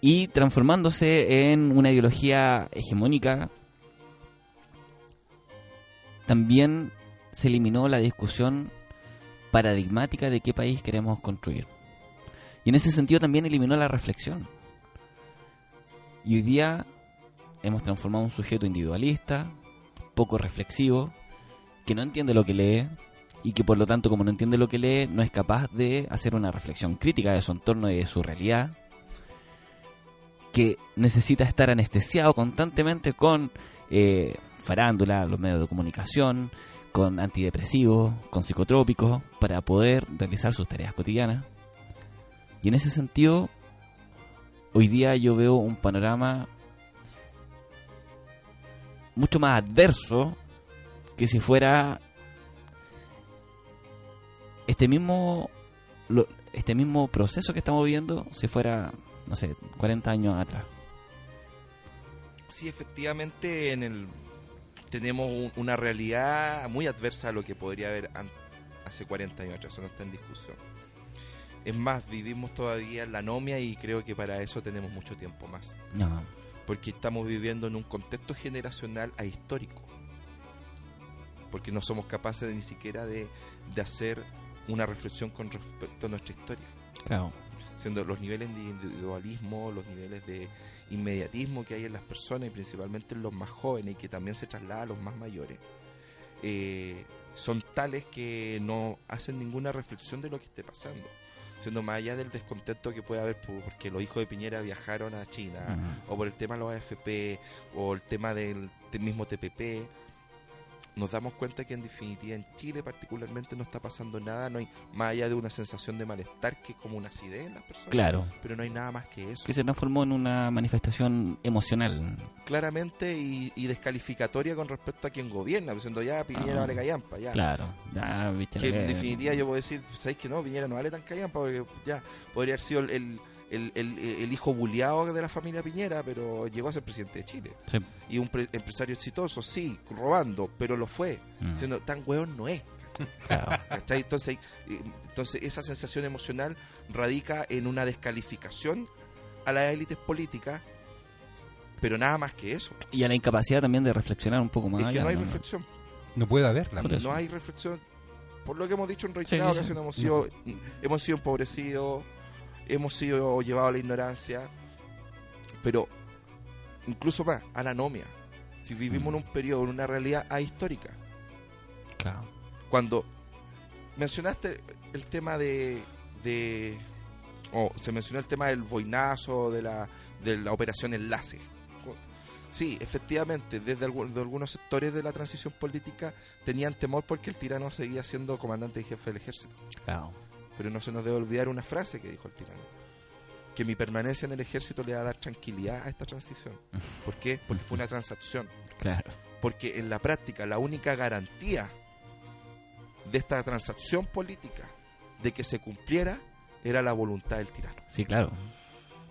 S3: Y transformándose en una ideología hegemónica, también se eliminó la discusión paradigmática de qué país queremos construir. Y en ese sentido también eliminó la reflexión. Y hoy día hemos transformado un sujeto individualista, poco reflexivo, que no entiende lo que lee y que por lo tanto como no entiende lo que lee no es capaz de hacer una reflexión crítica de su entorno y de su realidad, que necesita estar anestesiado constantemente con eh, farándula, los medios de comunicación, con antidepresivos, con psicotrópicos, para poder realizar sus tareas cotidianas. Y en ese sentido, hoy día yo veo un panorama mucho más adverso que si fuera este mismo lo- este mismo proceso que estamos viviendo si fuera no sé 40 años atrás
S4: Sí, efectivamente, en el tenemos un- una realidad muy adversa a lo que podría haber hace 40 años atrás, eso no está en discusión. Es más, vivimos todavía en la anomia y creo que para eso tenemos mucho tiempo más,
S3: no
S4: porque estamos viviendo en un contexto generacional ahistórico, porque no somos capaces de, ni siquiera de, de hacer una reflexión con respecto a nuestra historia.
S3: Claro.
S4: Siendo los niveles de individualismo, los niveles de inmediatismo que hay en las personas y principalmente en los más jóvenes y que también se traslada a los más mayores, eh, son tales que no hacen ninguna reflexión de lo que esté pasando. Siendo más allá del descontento que puede haber por- porque los hijos de Piñera viajaron a China, o por el tema de los AFP, o el tema del, del mismo TPP, nos damos cuenta que en definitiva en Chile particularmente no está pasando nada, no hay más allá de una sensación de malestar que es como una acidez en las personas,
S3: claro
S4: pero no hay nada más que eso.
S3: que se transformó en una manifestación emocional
S4: Claramente y, y descalificatoria con respecto a quien gobierna, diciendo ya Piñera
S3: Ah,
S4: vale callampa, ya.
S3: claro ya viste
S4: Que en definitiva yo puedo decir, ¿sabéis que no? Piñera no vale tan callampa porque ya podría haber sido el, el, el- el- el hijo buleado de la familia Piñera, pero llegó a ser presidente de Chile.
S3: Sí.
S4: Y un pre- empresario exitoso, sí, robando, pero lo fue.
S3: Mm.
S4: Siendo tan hueón no es.
S3: Claro.
S4: Entonces, eh, entonces esa sensación emocional radica en una descalificación a las élites políticas, pero nada más que eso.
S3: y a la incapacidad también de reflexionar un poco más
S4: es que
S3: allá,
S4: no hay
S3: ¿no?
S4: reflexión.
S1: No puede haberla.
S4: No hay reflexión. Por lo que hemos dicho en reiteradas
S3: Sí, sí, sí.
S4: ocasiones, hemos sido, hemos sido empobrecidos, hemos sido llevados a la ignorancia, pero incluso más, a la anomia. Si vivimos en un periodo, en una realidad ahistórica,
S3: claro.
S4: Cuando mencionaste el tema de, de o se mencionó el tema del boinazo de la de la operación enlace. Sí efectivamente desde algu- de algunos sectores de la transición política tenían temor porque el tirano seguía siendo comandante y jefe del ejército.
S3: Claro
S4: pero no se nos debe olvidar una frase que dijo el tirano que mi permanencia en el ejército le va a dar tranquilidad a esta transición ¿por qué? porque fue una transacción
S3: claro
S4: porque en la práctica la única garantía de esta transacción política de que se cumpliera era la voluntad del tirano
S3: sí claro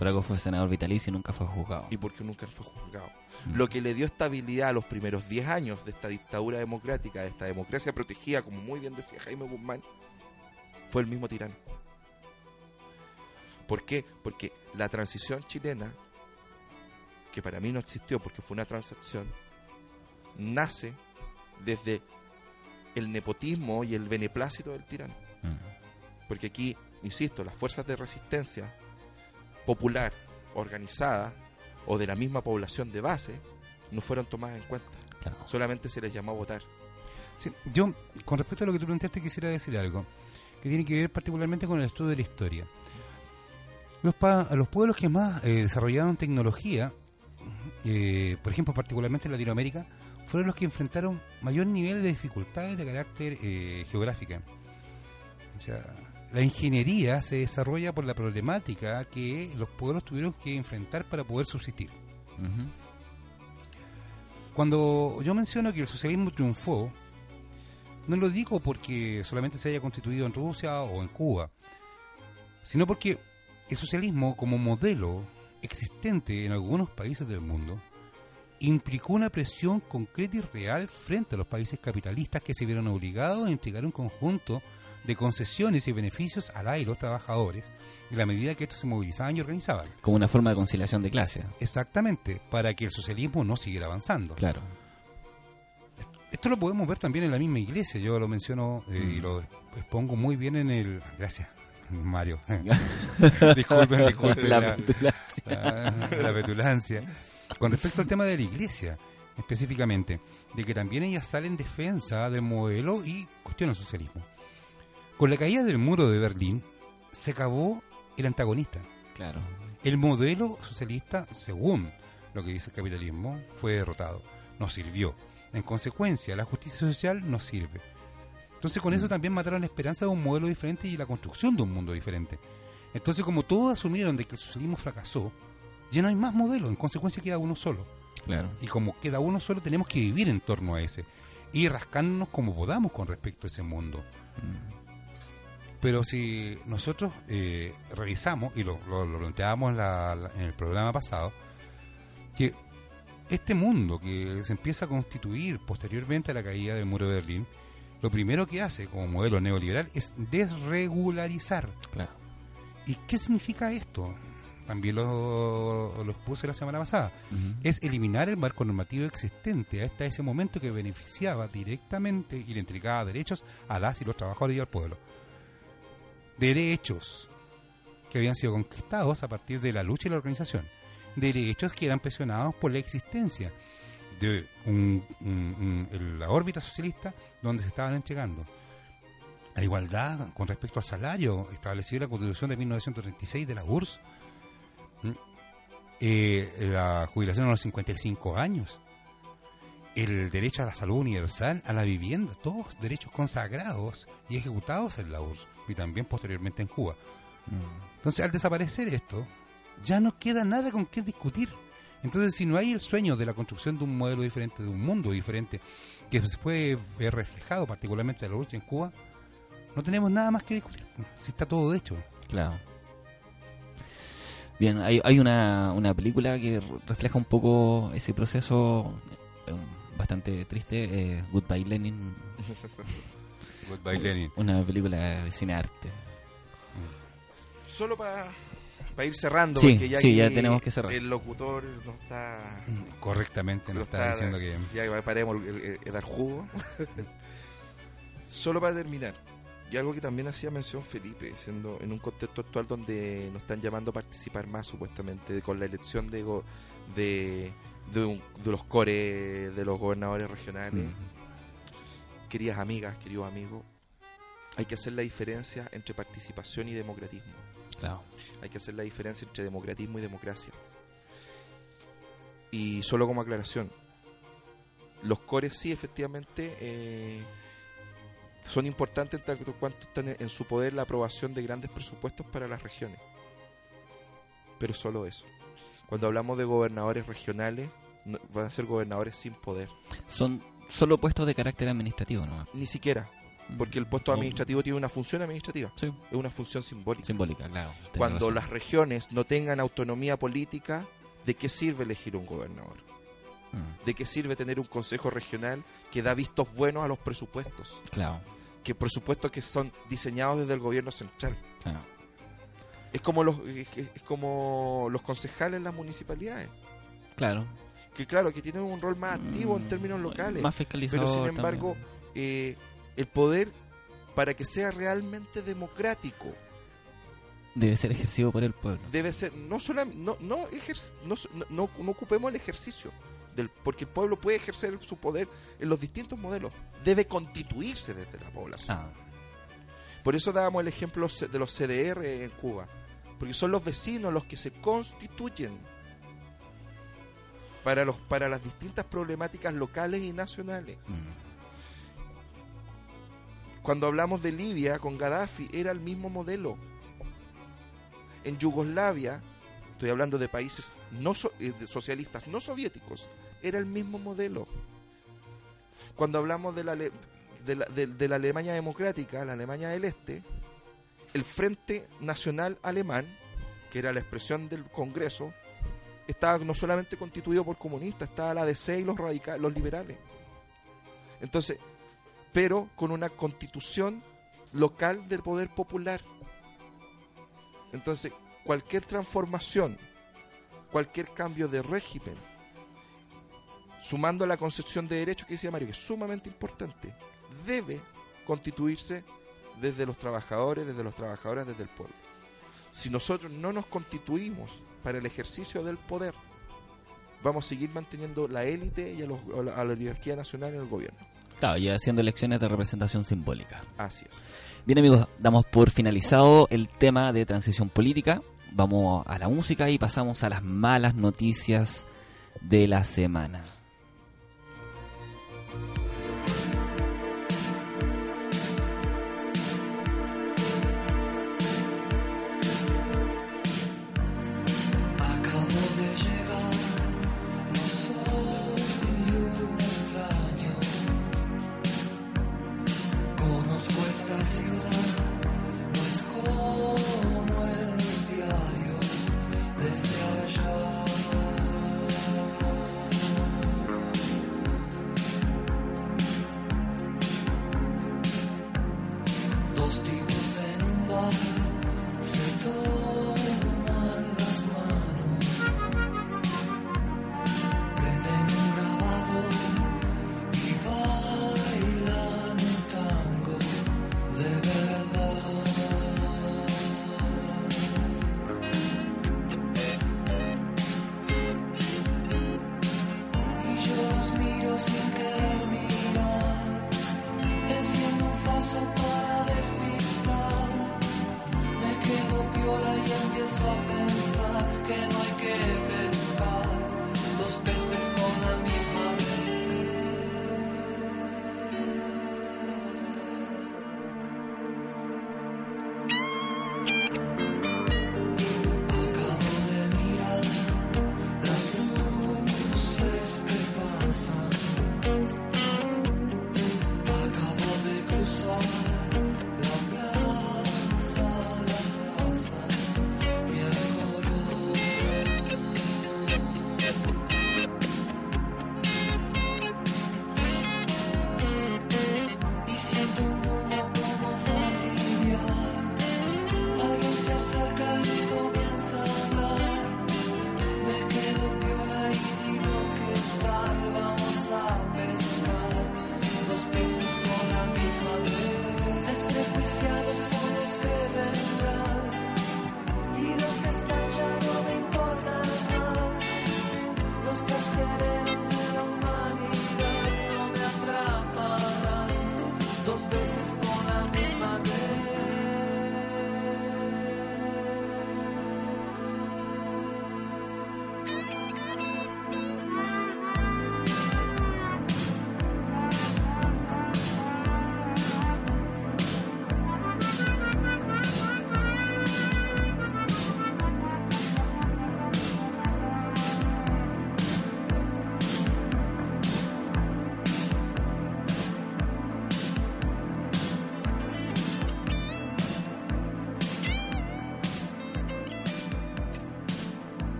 S3: por algo fue senador vitalicio y nunca fue juzgado
S4: y porque nunca fue juzgado.
S3: Mm.
S4: Lo que le dio estabilidad a los primeros 10 años de esta dictadura democrática, de esta democracia protegida, como muy bien decía Jaime Guzmán, fue el mismo tirano. ¿Por qué? Porque la transición chilena, que para mí no existió porque fue una transacción, nace desde el nepotismo y el beneplácito del tirano.
S3: Mm.
S4: Porque aquí, insisto, las fuerzas de resistencia popular, organizada, o de la misma población de base, no fueron tomadas en cuenta.
S3: Claro.
S4: Solamente se les llamó a votar.
S1: Sí, yo, con respecto a lo que tú planteaste, quisiera decir algo que tiene que ver particularmente con el estudio de la historia. Los, pa- los pueblos que más eh, desarrollaron tecnología, eh, por ejemplo, particularmente en Latinoamérica, fueron los que enfrentaron mayor nivel de dificultades de carácter eh, geográfica. O sea, la ingeniería se desarrolla por la problemática que los pueblos tuvieron que enfrentar para poder subsistir. Cuando yo menciono que el socialismo triunfó, no lo digo porque solamente se haya constituido en Rusia o en Cuba, sino porque el socialismo como modelo existente en algunos países del mundo implicó una presión concreta y real frente a los países capitalistas que se vieron obligados a entregar un conjunto de concesiones y beneficios a la y los trabajadores en la medida que estos se movilizaban y organizaban.
S3: Como una forma de conciliación de clase.
S1: Exactamente, para que el socialismo no siguiera avanzando.
S3: Claro.
S1: Esto lo podemos ver también en la misma iglesia. Yo lo menciono eh, y
S3: Mm.
S1: lo expongo muy bien en el. Gracias, Mario. disculpen, disculpen
S3: La
S1: la,
S3: petulancia.
S1: la- la petulancia. Con respecto al tema de la iglesia, específicamente, de que también ella sale en defensa del modelo y cuestiona el socialismo. Con la caída del muro de Berlín, se acabó el antagonista.
S3: Claro.
S1: El modelo socialista, según lo que dice el capitalismo, fue derrotado. No sirvió. En consecuencia, la justicia social no sirve. Entonces, con eso también mataron la esperanza de un modelo diferente y la construcción de un mundo diferente. Entonces, como todos asumieron de que el socialismo fracasó, ya no hay más modelo. En consecuencia, queda uno solo.
S3: Claro.
S1: Y como queda uno solo, tenemos que vivir en torno a ese. Y rascándonos como podamos con respecto a ese mundo.
S3: Mm.
S1: Pero si nosotros eh, revisamos, y lo, lo- lo planteábamos la- la- en el programa pasado, que este mundo que se empieza a constituir posteriormente a la caída del muro de Berlín, lo primero que hace como modelo neoliberal es desregularizar.
S3: Claro.
S1: ¿Y qué significa esto? También lo, lo expuse la semana pasada. Es eliminar el marco normativo existente hasta ese momento que beneficiaba directamente y le entregaba derechos a las y los trabajadores y al pueblo. Derechos que habían sido conquistados a partir de la lucha y la organización. Derechos que eran presionados por la existencia de un- un- un- en la órbita socialista donde se estaban entregando. La igualdad con respecto al salario establecido en la Constitución de 1936 de la URSS. Eh, la jubilación a los 55 años. El derecho a la salud universal, a la vivienda, todos derechos consagrados y ejecutados en la URSS y también posteriormente en Cuba.
S3: Mm.
S1: Entonces, al desaparecer esto, ya no queda nada con qué discutir. Entonces, si no hay el sueño de la construcción de un modelo diferente, de un mundo diferente, que se puede ver reflejado particularmente en la lucha en Cuba, no tenemos nada más que discutir. Si está todo hecho.
S3: Claro. Bien, hay, hay una, una película que re- refleja un poco ese proceso eh, bastante triste, eh, Goodbye Lenin,
S1: Goodbye, Lenin.
S3: una película de cine arte.
S4: Solo para ir cerrando,
S3: Sí,
S4: porque ya,
S3: sí, ya tenemos que cerrar.
S4: El locutor no está.
S1: Correctamente, nos
S4: lo
S1: está diciendo que...
S4: Ya paremos el, el- el dar jugo. Solo para terminar, y algo que también hacía mención Felipe, siendo en un contexto actual donde nos están llamando a participar más supuestamente con la elección de go- de, de, un- de los cores de los gobernadores regionales,
S1: Mm.
S4: queridas amigas, queridos amigos, hay que hacer la diferencia entre participación y democratismo.
S3: Claro.
S4: Hay que hacer la diferencia entre democratismo y democracia. Y solo como aclaración, los cores sí efectivamente eh, son importantes en tanto cuanto están en- su poder la aprobación de grandes presupuestos para las regiones. Pero solo eso. Cuando hablamos de gobernadores regionales, no- van a ser gobernadores sin poder.
S3: Son solo puestos de carácter administrativo, ¿no?
S4: Ni siquiera, porque el puesto
S3: O-
S4: administrativo tiene una función administrativa,
S3: Sí,
S4: es una función simbólica.
S3: simbólica, claro.
S4: Cuando
S3: razón.
S4: las regiones no tengan autonomía política, ¿de qué sirve elegir un gobernador?
S3: Mm,
S4: ¿De qué sirve tener un consejo regional que da vistos buenos a los presupuestos?
S3: claro,
S4: Que presupuestos que son diseñados desde el gobierno central.
S3: claro.
S4: Es como los es, es como los concejales en las municipalidades,
S6: Claro.
S4: que claro, que tienen un rol más activo en
S6: Mm,
S4: términos locales,
S6: Más fiscalizador.
S4: pero sin embargo, eh, el poder para que sea realmente democrático.
S6: Debe ser ejercido por el pueblo.
S4: debe ser no no, no- no ocupemos el ejercicio del porque el pueblo puede ejercer su poder en los distintos modelos. Debe constituirse desde la población.
S6: Ah,
S4: por eso dábamos el ejemplo de los CDR en Cuba porque son los vecinos los que se constituyen para los para las distintas problemáticas locales y nacionales.
S6: Mm.
S4: Cuando hablamos de Libia con Gaddafi, era el mismo modelo. En Yugoslavia, estoy hablando de países no eh, socialistas, no soviéticos, era el mismo modelo. Cuando hablamos de la, de la, de- de la Alemania democrática, la Alemania del Este, el Frente Nacional Alemán, que era la expresión del Congreso, estaba no solamente constituido por comunistas, estaba la DC y los radicales, los liberales. Entonces, pero con una constitución local del poder popular. Entonces, cualquier transformación, cualquier cambio de régimen, sumando a la concepción de derecho que decía Mario, que es sumamente importante, debe constituirse desde los trabajadores, desde los trabajadores, desde el pueblo. Si nosotros no nos constituimos para el ejercicio del poder, vamos a seguir manteniendo la élite y a, a la oligarquía nacional en el gobierno.
S6: Claro, y haciendo elecciones de representación simbólica.
S4: Así es.
S6: Bien amigos, damos por finalizado el tema de transición política. Vamos a la música y pasamos a las malas noticias de la semana.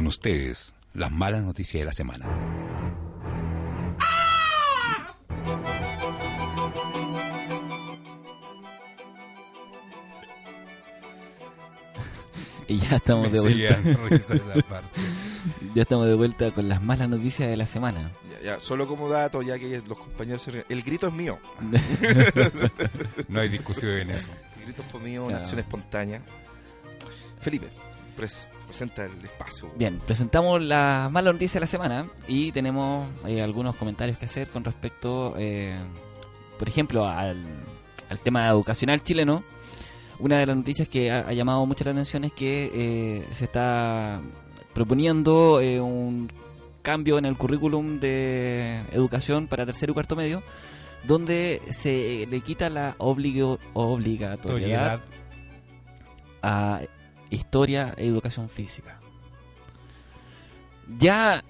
S8: Con
S9: ustedes, las malas noticias de la semana.
S3: Y ya estamos
S1: Me
S3: de vuelta.
S1: esa parte.
S3: Ya estamos de vuelta con las malas noticias de la semana.
S4: Ya, ya, solo como dato, ya que los compañeros se ríen, el grito es mío.
S1: No hay discusión en eso.
S4: El grito fue mío, una acción espontánea. Felipe, pres- presenta el espacio.
S3: Bien, presentamos la mala noticia de la semana y tenemos eh, algunos comentarios que hacer con respecto, eh, por ejemplo, al, al tema educacional chileno. Una de las noticias que ha, ha llamado mucho la atención es que eh, se está proponiendo eh, un cambio en el currículum de educación para tercero y cuarto medio, donde se le quita la obligo- obligatoriedad a historia e educación física. Ya,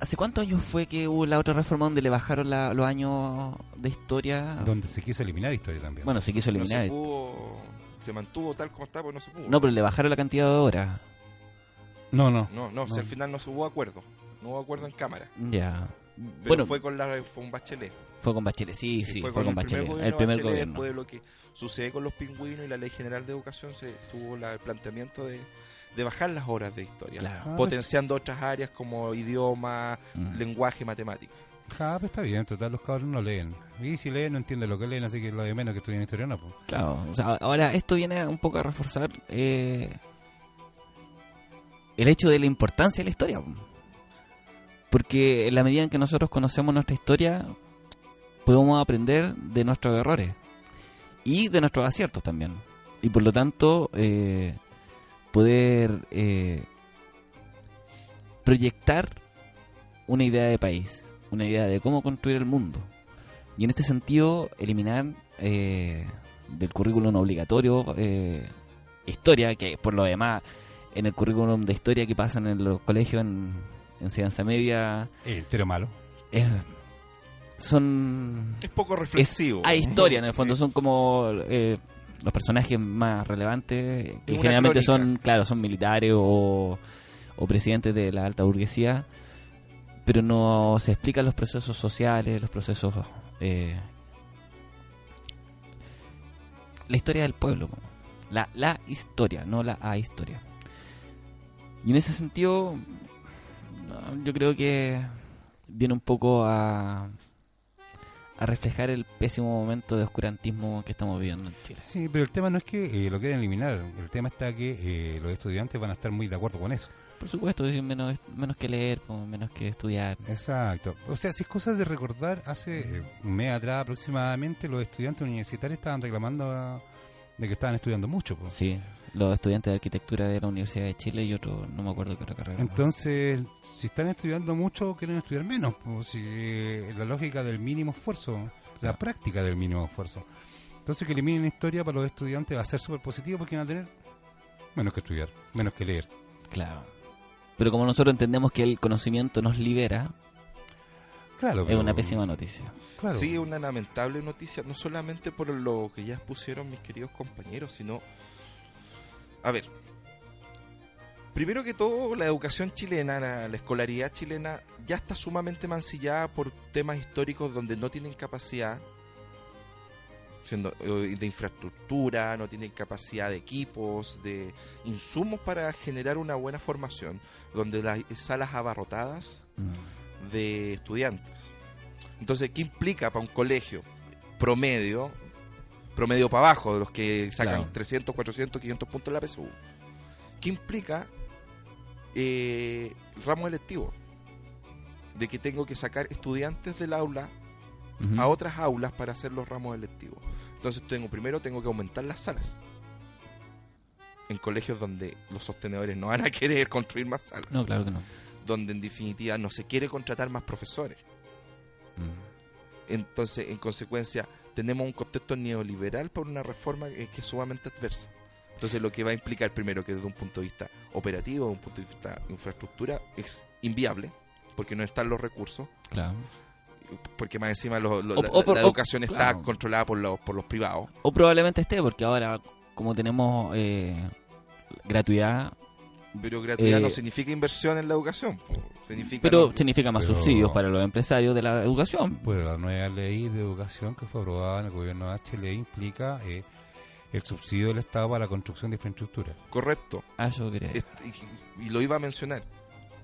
S3: ¿hace cuántos años fue que hubo la otra reforma donde le bajaron la- los años de historia?
S1: Donde se quiso eliminar historia también.
S3: Bueno, se quiso
S4: No
S3: eliminar.
S4: se pudo, se mantuvo tal como estaba, pero no se pudo.
S3: No, pero le bajaron la cantidad de horas.
S1: no, no.
S4: No, no, si al final no se hubo acuerdo. No hubo acuerdo en cámara.
S3: Ya.
S4: Pero
S3: bueno,
S4: fue con la fue un bachelet.
S3: fue con Bachelet, sí, sí, fue, con,
S4: el
S3: Bachelet.
S4: primer
S3: el primer
S4: Bachelet,
S3: gobierno.
S4: Después de lo que sucede con los pingüinos y la ley general de educación, se tuvo la- el planteamiento de, de bajar las horas de historia.
S3: Claro.
S1: Ah,
S4: Potenciando otras áreas como idioma,
S3: Mm.
S4: lenguaje, matemática.
S1: Ah, pues está bien, total, los cabros no leen. Y si leen, no entienden lo que leen, así que lo de menos que estudian historia no. Pues.
S3: Claro, o sea, ahora esto viene un poco a reforzar eh, el hecho de la importancia de la historia. po. Porque en la medida en que nosotros conocemos nuestra historia, podemos aprender de nuestros errores y de nuestros aciertos también. Y por lo tanto, eh, poder eh, proyectar una idea de país, una idea de cómo construir el mundo. Y en este sentido, eliminar eh, del currículum obligatorio eh, historia, que por lo demás, en el currículum de historia que pasan en los colegios en enseñanza media,
S1: Eh, entero malo.
S3: eh, son
S4: Es poco reflexivo.
S3: hay historia en el fondo son como eh, los personajes más relevantes que generalmente
S4: crónica.
S3: son claro son militares o, o presidentes de la alta burguesía pero no se explican los procesos sociales los procesos eh, la historia del pueblo la la historia no la a historia y en ese sentido yo creo que viene un poco a a reflejar el pésimo momento de oscurantismo que estamos viviendo en Chile.
S1: Sí, pero el tema no es que eh, lo quieran eliminar. El tema está que eh, los estudiantes van a estar muy de acuerdo con eso.
S3: Por supuesto, decir menos, menos que leer, menos que estudiar.
S1: Exacto. O sea, si es cosa de recordar, hace eh, un mes atrás aproximadamente los estudiantes universitarios estaban reclamando de que estaban estudiando mucho. pues.
S3: Sí, los estudiantes de arquitectura de la Universidad de Chile y otro, no me acuerdo qué otra carrera.
S1: Entonces, si están estudiando mucho, quieren estudiar menos. Pues, si, eh, la lógica del mínimo esfuerzo, la práctica del mínimo esfuerzo. Entonces, que eliminen historia para los estudiantes va a ser súper positivo porque van a tener menos que estudiar, menos que leer.
S3: Claro. Pero como nosotros entendemos que el conocimiento nos libera,
S1: Claro,
S3: es una pésima noticia.
S1: Claro.
S4: Sí, una lamentable noticia, no solamente por lo que ya pusieron mis queridos compañeros, sino... A ver, primero que todo, la educación chilena, la, la escolaridad chilena, ya está sumamente mancillada por temas históricos donde no tienen capacidad siendo, eh, de infraestructura, no tienen capacidad de equipos, de insumos para generar una buena formación, donde las salas abarrotadas
S3: Mm.
S4: de estudiantes. Entonces, ¿qué implica para un colegio promedio, promedio para abajo, de los que sacan
S3: Claro.
S4: 300, 400, 500 puntos en la PSU? ¿Qué implica eh, ramo electivo? De que tengo que sacar estudiantes del aula a otras aulas para hacer los ramos electivos. Entonces, tengo primero tengo que aumentar las salas. En colegios donde los sostenedores no van a querer construir más salas
S3: No, claro que no.
S4: donde en definitiva no se quiere contratar más profesores.
S3: Mm.
S4: Entonces, en consecuencia, tenemos un contexto neoliberal por una reforma que, que es sumamente adversa. Entonces, lo que va a implicar primero que desde un punto de vista operativo, desde un punto de vista de infraestructura, es inviable, porque no están los recursos,
S3: Claro.
S4: porque más encima lo- lo-
S3: O-
S4: la,
S3: o por-
S4: la
S3: o-
S4: educación está
S3: claro.
S4: controlada por los, por los privados.
S3: O probablemente esté, porque ahora, como tenemos eh, gratuidad,
S4: Pero gratuidad
S3: Eh,
S4: no significa inversión en la educación. Significa
S3: Pero significa más
S9: Pero-
S3: subsidios para los empresarios de la educación.
S9: Pues la nueva ley de educación que fue aprobada en el gobierno de HLE implica eh, el subsidio del Estado para la construcción de infraestructura.
S4: correcto.
S3: Ah, yo creo.
S4: Este, y, y lo iba a mencionar.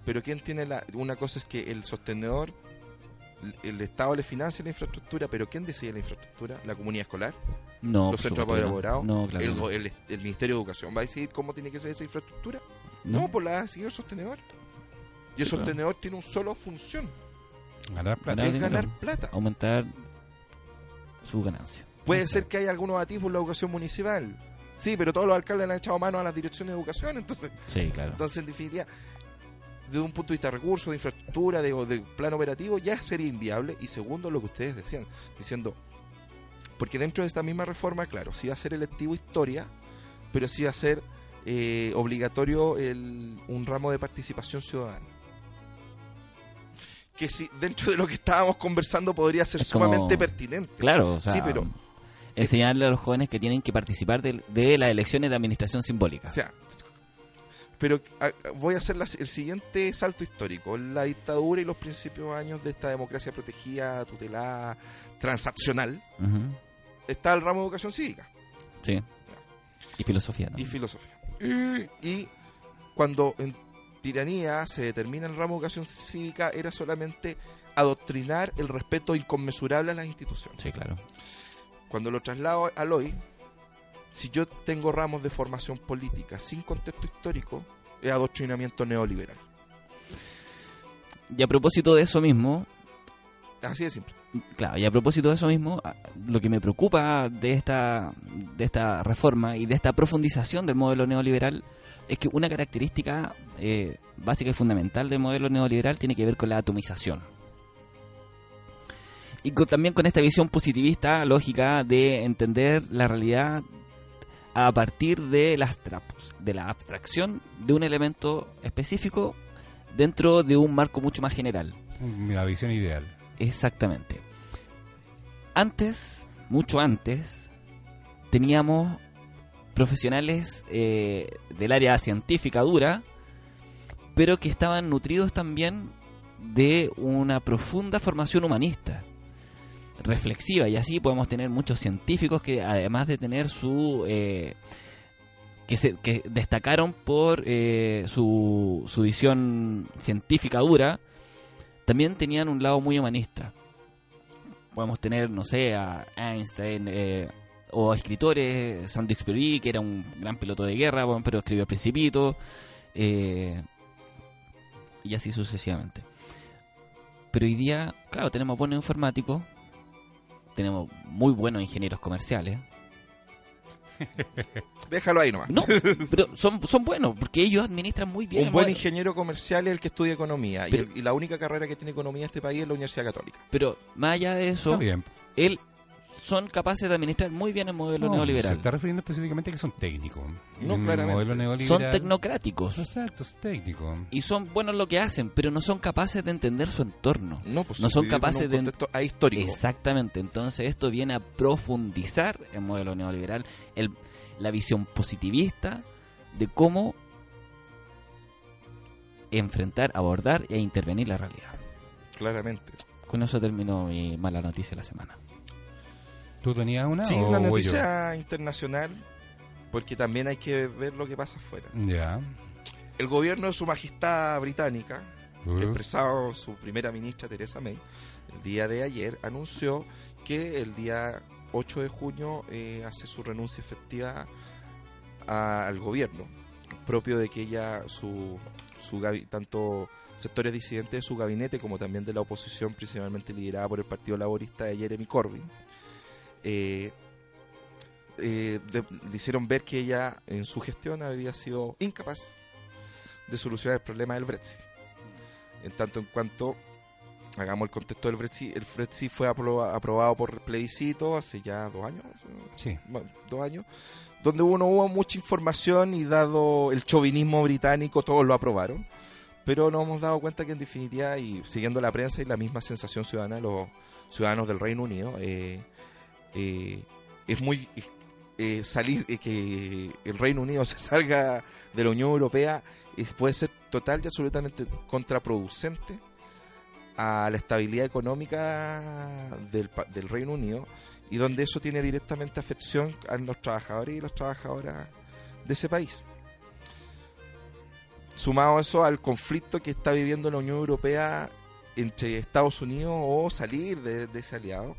S4: Pero ¿quién tiene la...? Una cosa es que el sostenedor, el, el Estado le financia la infraestructura, pero ¿quién decide la infraestructura? ¿La comunidad escolar?
S3: No,
S4: ¿Los centros de?
S3: No, claro.
S4: el,
S3: que no.
S4: go- el- el Ministerio de Educación va a decidir cómo tiene que ser esa infraestructura?
S3: No.
S4: No, pues la va a el sostenedor. Y el
S3: Sí, claro.
S4: sostenedor tiene una sola función,
S9: Ganar plata.
S3: Ganar
S4: ganar plata.
S3: Aumentar su ganancia.
S4: Puede ser que haya algunos atisbos en la educación municipal. Sí, pero todos los alcaldes le han echado mano a las direcciones de educación, entonces,
S3: Sí, claro.
S4: entonces en definitiva, desde un punto de vista de recursos, de infraestructura, de, o de plan operativo, ya sería inviable. Y segundo, lo que ustedes decían, diciendo, porque dentro de esta misma reforma, claro, sí va a ser electivo historia, pero sí va a ser eh, obligatorio el- un ramo de participación ciudadana. Que si dentro de lo que estábamos conversando podría ser
S3: Es como-
S4: sumamente pertinente.
S3: Claro, o sea,
S4: Sí, pero-
S3: enseñarle a los jóvenes que tienen que participar de, de las elecciones de administración simbólica.
S4: O sea, pero a- voy a hacer la- el siguiente salto histórico. La dictadura y los principios años de esta democracia protegida, tutelada, transaccional, está el ramo de educación cívica
S3: Sí. Y filosofía, ¿no?
S4: y filosofía. Y cuando en tiranía se determina el ramo de educación cívica, era solamente adoctrinar el respeto inconmensurable a las instituciones.
S3: Sí, claro.
S4: Cuando lo traslado al hoy, si yo tengo ramos de formación política sin contexto histórico, es adoctrinamiento neoliberal.
S3: Y a propósito de eso mismo,
S4: Así de simple.
S3: Claro, y a propósito de eso mismo, lo que me preocupa de esta, de esta reforma y de esta profundización del modelo neoliberal es que una característica eh, básica y fundamental del modelo neoliberal tiene que ver con la atomización. Y con- también con esta visión positivista, lógica, de entender la realidad a partir de la, abstra- de la abstracción de un elemento específico dentro de un marco mucho más general.
S9: La visión ideal.
S3: Exactamente. Antes, mucho antes, teníamos profesionales eh, del área científica dura, pero que estaban nutridos también de una profunda formación humanista, reflexiva, y así podemos tener muchos científicos que además de tener su... eh, que, se, que destacaron por eh, su, su visión científica dura, también tenían un lado muy humanista. Podemos tener, no sé, a Einstein eh, o a escritores, Saint-Exupéry, que era un gran piloto de guerra, pero escribió El Principito, eh, y así sucesivamente. Pero hoy día, claro, tenemos buenos informáticos, tenemos muy buenos ingenieros comerciales.
S4: Déjalo ahí nomás.
S3: No, pero son, son buenos, porque ellos administran muy bien.
S4: Un buen
S3: modelo.
S4: ingeniero comercial es el que estudia economía. y,
S3: Pero-
S4: el- y la única carrera que tiene economía en este país es la Universidad Católica.
S3: Pero más allá de eso,
S9: Está bien.
S3: él son capaces de administrar muy bien el modelo
S9: No, Se
S3: neoliberal.
S9: está refiriendo específicamente a que son técnicos.
S4: No,
S9: El
S4: claramente.
S9: modelo neoliberal.
S3: Son tecnocráticos
S9: Exacto, es técnico.
S3: y son buenos en lo que hacen, pero no son capaces de entender su entorno.
S4: No, pues
S3: No son capaces de-
S4: contexto ahistórico.
S3: Exactamente, entonces esto viene a profundizar el modelo neoliberal, el, la visión positivista de cómo enfrentar, abordar e intervenir la realidad.
S4: Claramente.
S3: Con eso terminó mi mala noticia de la semana.
S9: ¿Tú tenías una
S4: Sí,
S9: o
S4: una noticia internacional, porque también hay que ver lo que pasa afuera.
S9: Ya.
S4: El gobierno de su majestad británica,
S9: Uh,
S4: expresado su primera ministra Teresa May, el día de ayer anunció que el día 8 de junio eh, hace su renuncia efectiva a- al gobierno, propio de que ella, su, su tanto sectores disidentes de su gabinete como también de la oposición, principalmente liderada por el Partido Laborista de Jeremy Corbyn, eh, eh, de- le hicieron ver que ella en su gestión había sido incapaz de solucionar el problema del Brexit. En tanto en cuanto hagamos el contexto del Brexit, el Brexit fue aproba- aprobado por plebiscito hace ya dos años,
S9: Sí.
S4: bueno, dos años, donde uno hubo mucha información y dado el chauvinismo británico todos lo aprobaron, pero nos hemos dado cuenta que en definitiva y siguiendo la prensa y la misma sensación ciudadana de los ciudadanos del Reino Unido, eh, eh, es muy eh, salir, eh, que el Reino Unido se salga de la Unión Europea puede ser total y absolutamente contraproducente a la estabilidad económica del, del Reino Unido y donde eso tiene directamente afección a los trabajadores y las trabajadoras de ese país. Sumado eso al conflicto que está viviendo la Unión Europea entre Estados Unidos o salir de ese aliado,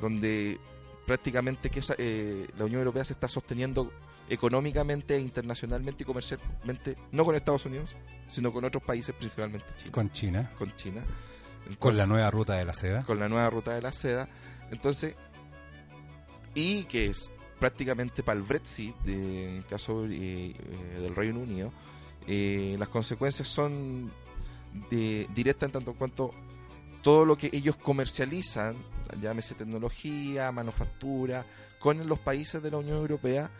S4: donde prácticamente que esa- eh, la Unión Europea se está sosteniendo económicamente, internacionalmente y comercialmente, no con Estados Unidos, sino con otros países, principalmente China, con,
S1: Con China,
S4: China.
S1: con la nueva ruta de la seda.
S4: con la nueva ruta de la seda. Entonces, y que es prácticamente para el Brexit, de- en el caso eh, eh, del Reino Unido, eh, las consecuencias son de, directas en tanto en cuanto todo lo que ellos comercializan, llámese tecnología, manufactura, con los países de la Unión Europea,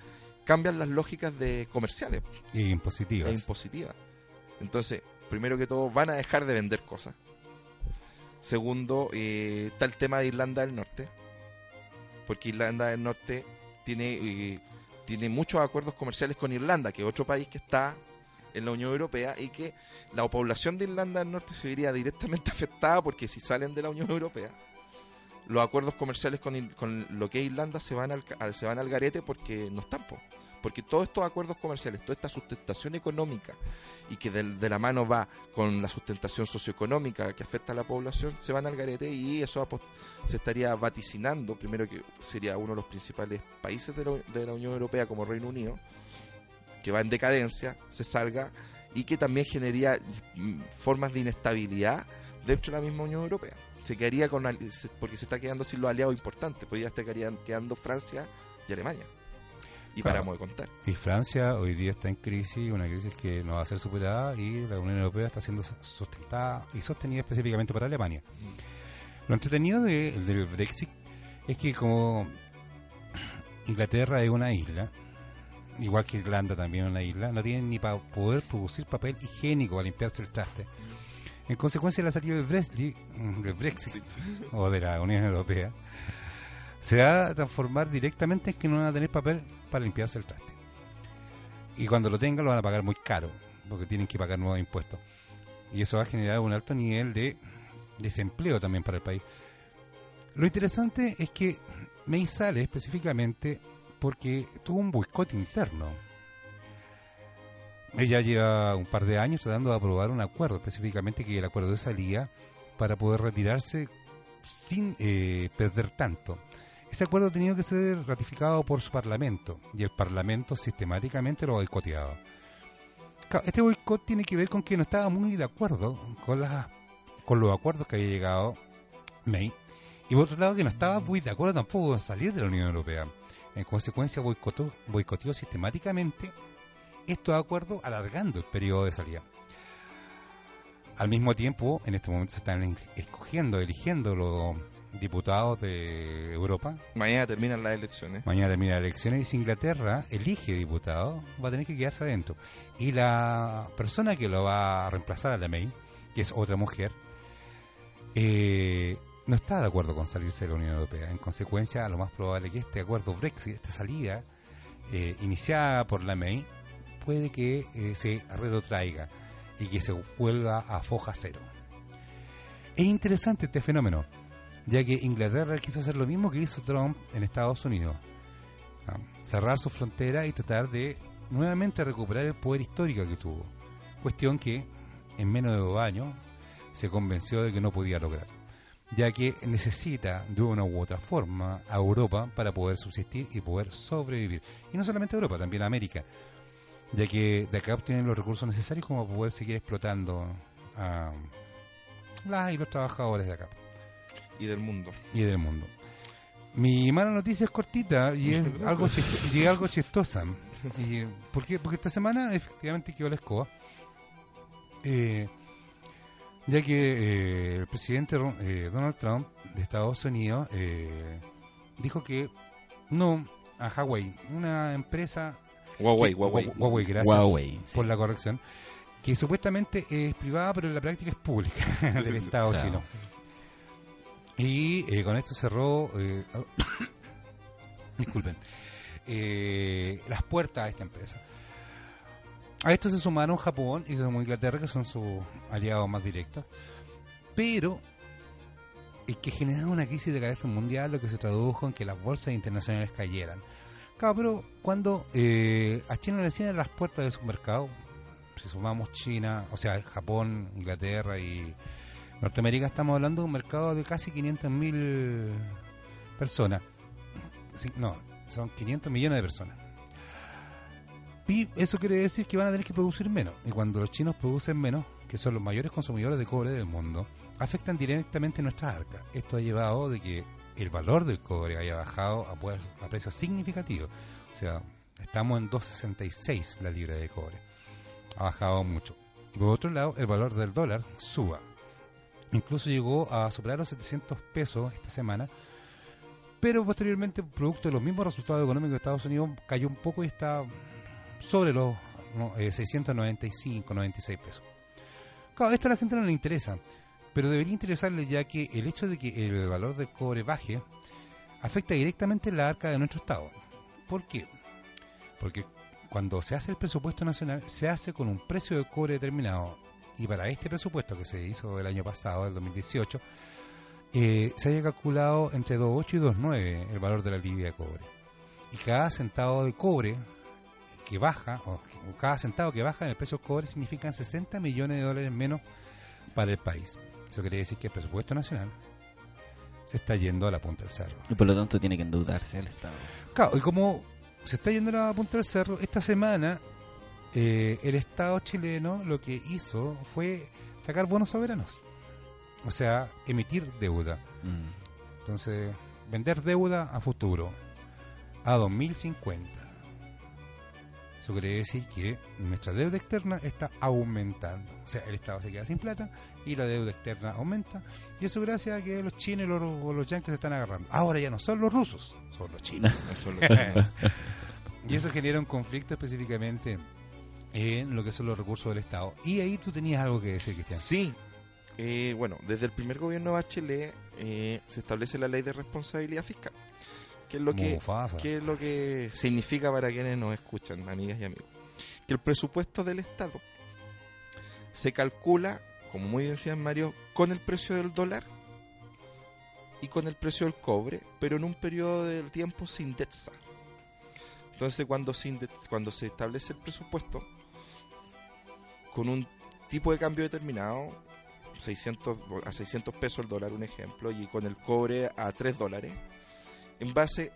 S4: cambian las lógicas de comerciales
S1: Y impositivas.
S4: e impositiva. Entonces, primero que todo, van a dejar de vender cosas. Segundo, eh, está el tema de Irlanda del Norte, porque Irlanda del Norte tiene, eh, tiene muchos acuerdos comerciales con Irlanda, que es otro país que está en la Unión Europea y que la población de Irlanda del Norte se vería directamente afectada porque si salen de la Unión Europea, los acuerdos comerciales con, con lo que es Irlanda se van al, se van al garete porque no están, po. porque todos estos acuerdos comerciales, toda esta sustentación económica y que de, la mano va con la sustentación socioeconómica que afecta a la población, se van al garete y eso se estaría vaticinando, primero que sería uno de los principales países de la, de la Unión Europea como Reino Unido, que va en decadencia, se salga y que también generaría mm, formas de inestabilidad dentro de la misma Unión Europea. Se quedaría con porque se está quedando sin los aliados importantes, pues ya estarían quedando Francia y Alemania. Y
S1: Claro.
S4: paramos de contar.
S1: Y Francia hoy día está en crisis, una crisis que no va a ser superada y la Unión Europea está siendo sustentada y sostenida específicamente para Alemania. Lo entretenido de- del Brexit es que como Inglaterra es una isla, igual que Irlanda también es una isla, no tienen ni para poder producir papel higiénico para limpiarse el traste. En consecuencia de la salida del Brexit, del Brexit o de la Unión Europea, se va a transformar directamente en que no van a tener papel para limpiarse el traste. Y cuando lo tengan lo van a pagar muy caro, porque tienen que pagar nuevos impuestos. Y eso va a generar un alto nivel de desempleo también para el país. Lo interesante es que May sale específicamente porque tuvo un boicot interno. Ella lleva un par de años tratando de aprobar un acuerdo, específicamente que el acuerdo de salida para poder retirarse sin eh, perder tanto. Ese acuerdo ha tenido que ser ratificado por su Parlamento y el Parlamento sistemáticamente lo ha boicoteado. Este boicot tiene que ver con que no estaba muy de acuerdo con, las, con los acuerdos que había llegado May y por otro lado que no estaba muy de acuerdo tampoco con salir de la Unión Europea. En consecuencia boicotó, boicoteó sistemáticamente estos acuerdos alargando el periodo de salida. Al mismo tiempo, en este momento se están en- escogiendo, eligiendo los diputados de Europa.
S4: Mañana terminan las elecciones.
S1: Mañana termina las elecciones y si Inglaterra elige diputados, va a tener que quedarse adentro. Y la persona que lo va a reemplazar a la May, que es otra mujer, eh, no está de acuerdo con salirse de la Unión Europea. En consecuencia, lo más probable es que este acuerdo Brexit, esta salida eh, iniciada por la May, puede que eh, se retrotraiga y que se vuelva a foja cero. Es interesante este fenómeno, ya que Inglaterra quiso hacer lo mismo que hizo Trump en Estados Unidos. Cerrar su frontera y tratar de nuevamente recuperar el poder histórico que tuvo. Cuestión que en menos de dos años se convenció de que no podía lograr, ya que necesita de una u otra forma a Europa para poder subsistir y poder sobrevivir. Y no solamente Europa, también América, ya que de acá obtienen los recursos necesarios como para poder seguir explotando a las y los trabajadores de acá
S4: y del mundo.
S1: y del mundo. Mi mala noticia es cortita y es algo, chist- y es algo chistosa. Y, ¿por qué? Porque esta semana efectivamente quedó la escoba. Eh, ya que eh, el presidente eh, Donald Trump de Estados Unidos eh, dijo que no a Huawei, una empresa
S4: Huawei,
S1: que-
S4: Huawei.
S1: Hu- Huawei, gracias
S3: Huawei. sí.
S1: por la corrección, que supuestamente es privada, pero en la práctica es pública del Estado
S3: Claro.
S1: chino. Y eh, con esto cerró, eh, disculpen, eh, las puertas a esta empresa. A esto se sumaron Japón y se sumó Inglaterra, que son sus aliados más directos. Pero es que generaba una crisis de carácter mundial, lo que se tradujo en que las bolsas internacionales cayeran. Claro, pero cuando eh, a China le cierran las puertas de su mercado, si sumamos China, o sea, Japón, Inglaterra y Norteamérica, estamos hablando de un mercado de casi 500.000 personas. No, son 500 millones de personas. Y eso quiere decir que van a tener que producir menos. Y cuando los chinos producen menos, que son los mayores consumidores de cobre del mundo, afectan directamente nuestras arcas. Esto ha llevado de que el valor del cobre haya bajado a, pues- precios significativos. O sea, estamos en 2.66 la libra de cobre. Ha bajado mucho. Y por otro lado, el valor del dólar suba. Incluso llegó a superar los 700 pesos esta semana. Pero posteriormente, producto de los mismos resultados económicos de Estados Unidos, cayó un poco y está sobre los no, eh, 695, 96 pesos. Claro, esto a la gente no le interesa, pero debería interesarle ya que el hecho de que el valor del cobre baje afecta directamente la arca de nuestro Estado. ¿Por qué? Porque cuando se hace el presupuesto nacional, se hace con un precio de cobre determinado. Y para este presupuesto que se hizo el año pasado, el 2018, eh, se haya calculado entre 2.8 y 2.9 el valor de la libra de cobre. Y cada centavo de cobre que baja, o cada centavo que baja en el precio del cobre significan 60 millones de dólares menos para el país. Eso quiere decir que el presupuesto nacional se está yendo a la punta del cerro.
S3: Y por lo tanto tiene que endeudarse el Estado.
S1: Claro, y como se está yendo a la punta del cerro, esta semana eh, el Estado chileno lo que hizo fue sacar bonos soberanos. O sea, emitir deuda.
S3: Mm.
S1: Entonces, vender deuda a futuro, a 2050. Eso quiere decir que nuestra deuda externa está aumentando. O sea, el Estado se queda sin plata y la deuda externa aumenta. Y eso gracias a que los chinos y los, o los yankees se están agarrando. Ahora ya no son los rusos, son los chinos.
S4: Son los chinos.
S1: y eso genera un conflicto específicamente en lo que son los recursos del Estado. Y ahí tú tenías algo que decir, Cristian.
S4: Sí. Eh, bueno, desde el primer gobierno de Bachelet eh, se establece la ley de responsabilidad fiscal. ¿Qué es lo que, qué es lo que significa para quienes nos escuchan, amigas y amigos? Que el presupuesto del Estado se calcula, como muy bien decía Mario, con el precio del dólar y con el precio del cobre, pero en un periodo de tiempo sin DETSA. Entonces, cuando se, cuando se establece el presupuesto con un tipo de cambio determinado, 600, a 600 pesos el dólar, un ejemplo, y con el cobre a 3 dólares, en base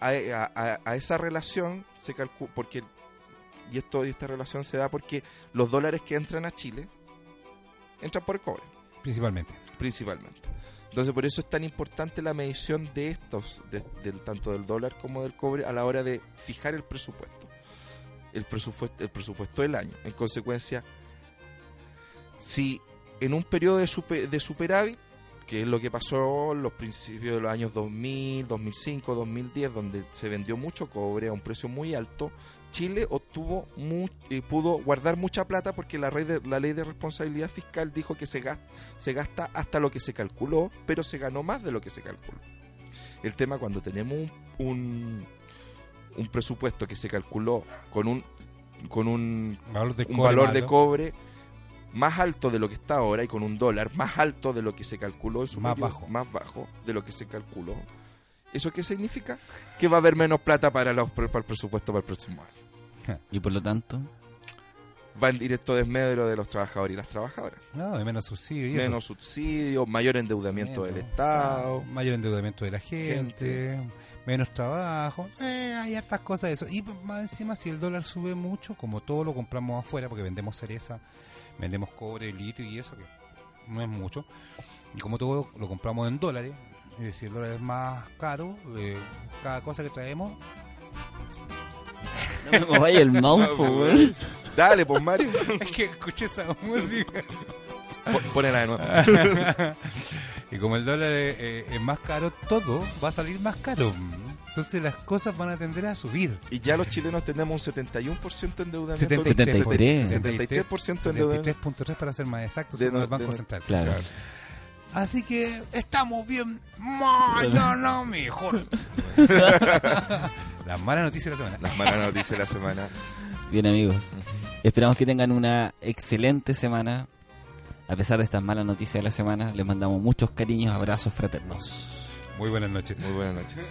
S4: a, a- a- a esa relación se calcula, porque, y, esto, y esta relación se da porque los dólares que entran a Chile entran por el cobre
S1: Principalmente.
S4: principalmente. Entonces, por eso es tan importante la medición de estos, de- del, tanto del dólar como del cobre, a la hora de fijar el presupuesto. El presupuesto, el presupuesto del año. En consecuencia, si en un periodo de, super- de superávit, que es lo que pasó en los principios de los años 2000, 2005, 2010, donde se vendió mucho cobre a un precio muy alto, Chile obtuvo mu- eh, pudo guardar mucha plata porque la, ley de, la ley de responsabilidad fiscal dijo que se gasta, se gasta hasta lo que se calculó, pero se ganó más de lo que se calculó. El tema cuando tenemos un, un, un presupuesto que se calculó con un con un,
S1: Valor de
S4: un
S1: cobre
S4: valor
S1: más
S4: de
S1: alto.
S4: cobre más alto de lo que está ahora y con un dólar más alto de lo que se calculó en su
S1: Más bajo.
S4: más bajo de lo que se calculó. ¿Eso qué significa? Que va a haber menos plata para, los, para el presupuesto para el próximo año.
S3: Y por lo tanto,
S4: Va en directo desmedro de los trabajadores y las trabajadoras.
S1: No, de menos subsidio y eso.
S4: Menos subsidios, mayor endeudamiento del. Estado.
S1: Mayor endeudamiento de la gente, menos trabajo, eh, hay hartas cosas de eso. Y pues, más encima, si el dólar sube mucho, como todo lo compramos afuera, porque vendemos cereza, vendemos cobre, litio y eso, que no es mucho, y como todo lo compramos en dólares, es decir, el dólar es más caro, eh, cada cosa que traemos,
S3: no me mováis el mouse, po, weón.
S4: Dale, pues Mario.
S1: es que escuché esa música.
S4: Pon- Ponela de nuevo.
S1: y como el dólar es, eh, es más caro, todo va a salir más caro. Entonces las cosas van a tender a subir.
S4: Y ya los chilenos tenemos un 71% de endeudamiento.
S3: 73.
S4: 73% de endeudamiento.
S1: 73.3 para ser más exactos
S4: De
S1: según
S4: no-
S1: el Banco
S4: de
S1: Central.
S3: Claro.
S1: Así que estamos bien. No, no, mejor. Las malas noticias de la semana.
S4: Las malas noticias de la semana.
S3: Bien, amigos. Esperamos que tengan una excelente semana. A pesar de estas malas noticias de la semana, les mandamos muchos cariños, abrazos fraternos.
S9: Muy buenas noches.
S4: Muy buenas noches.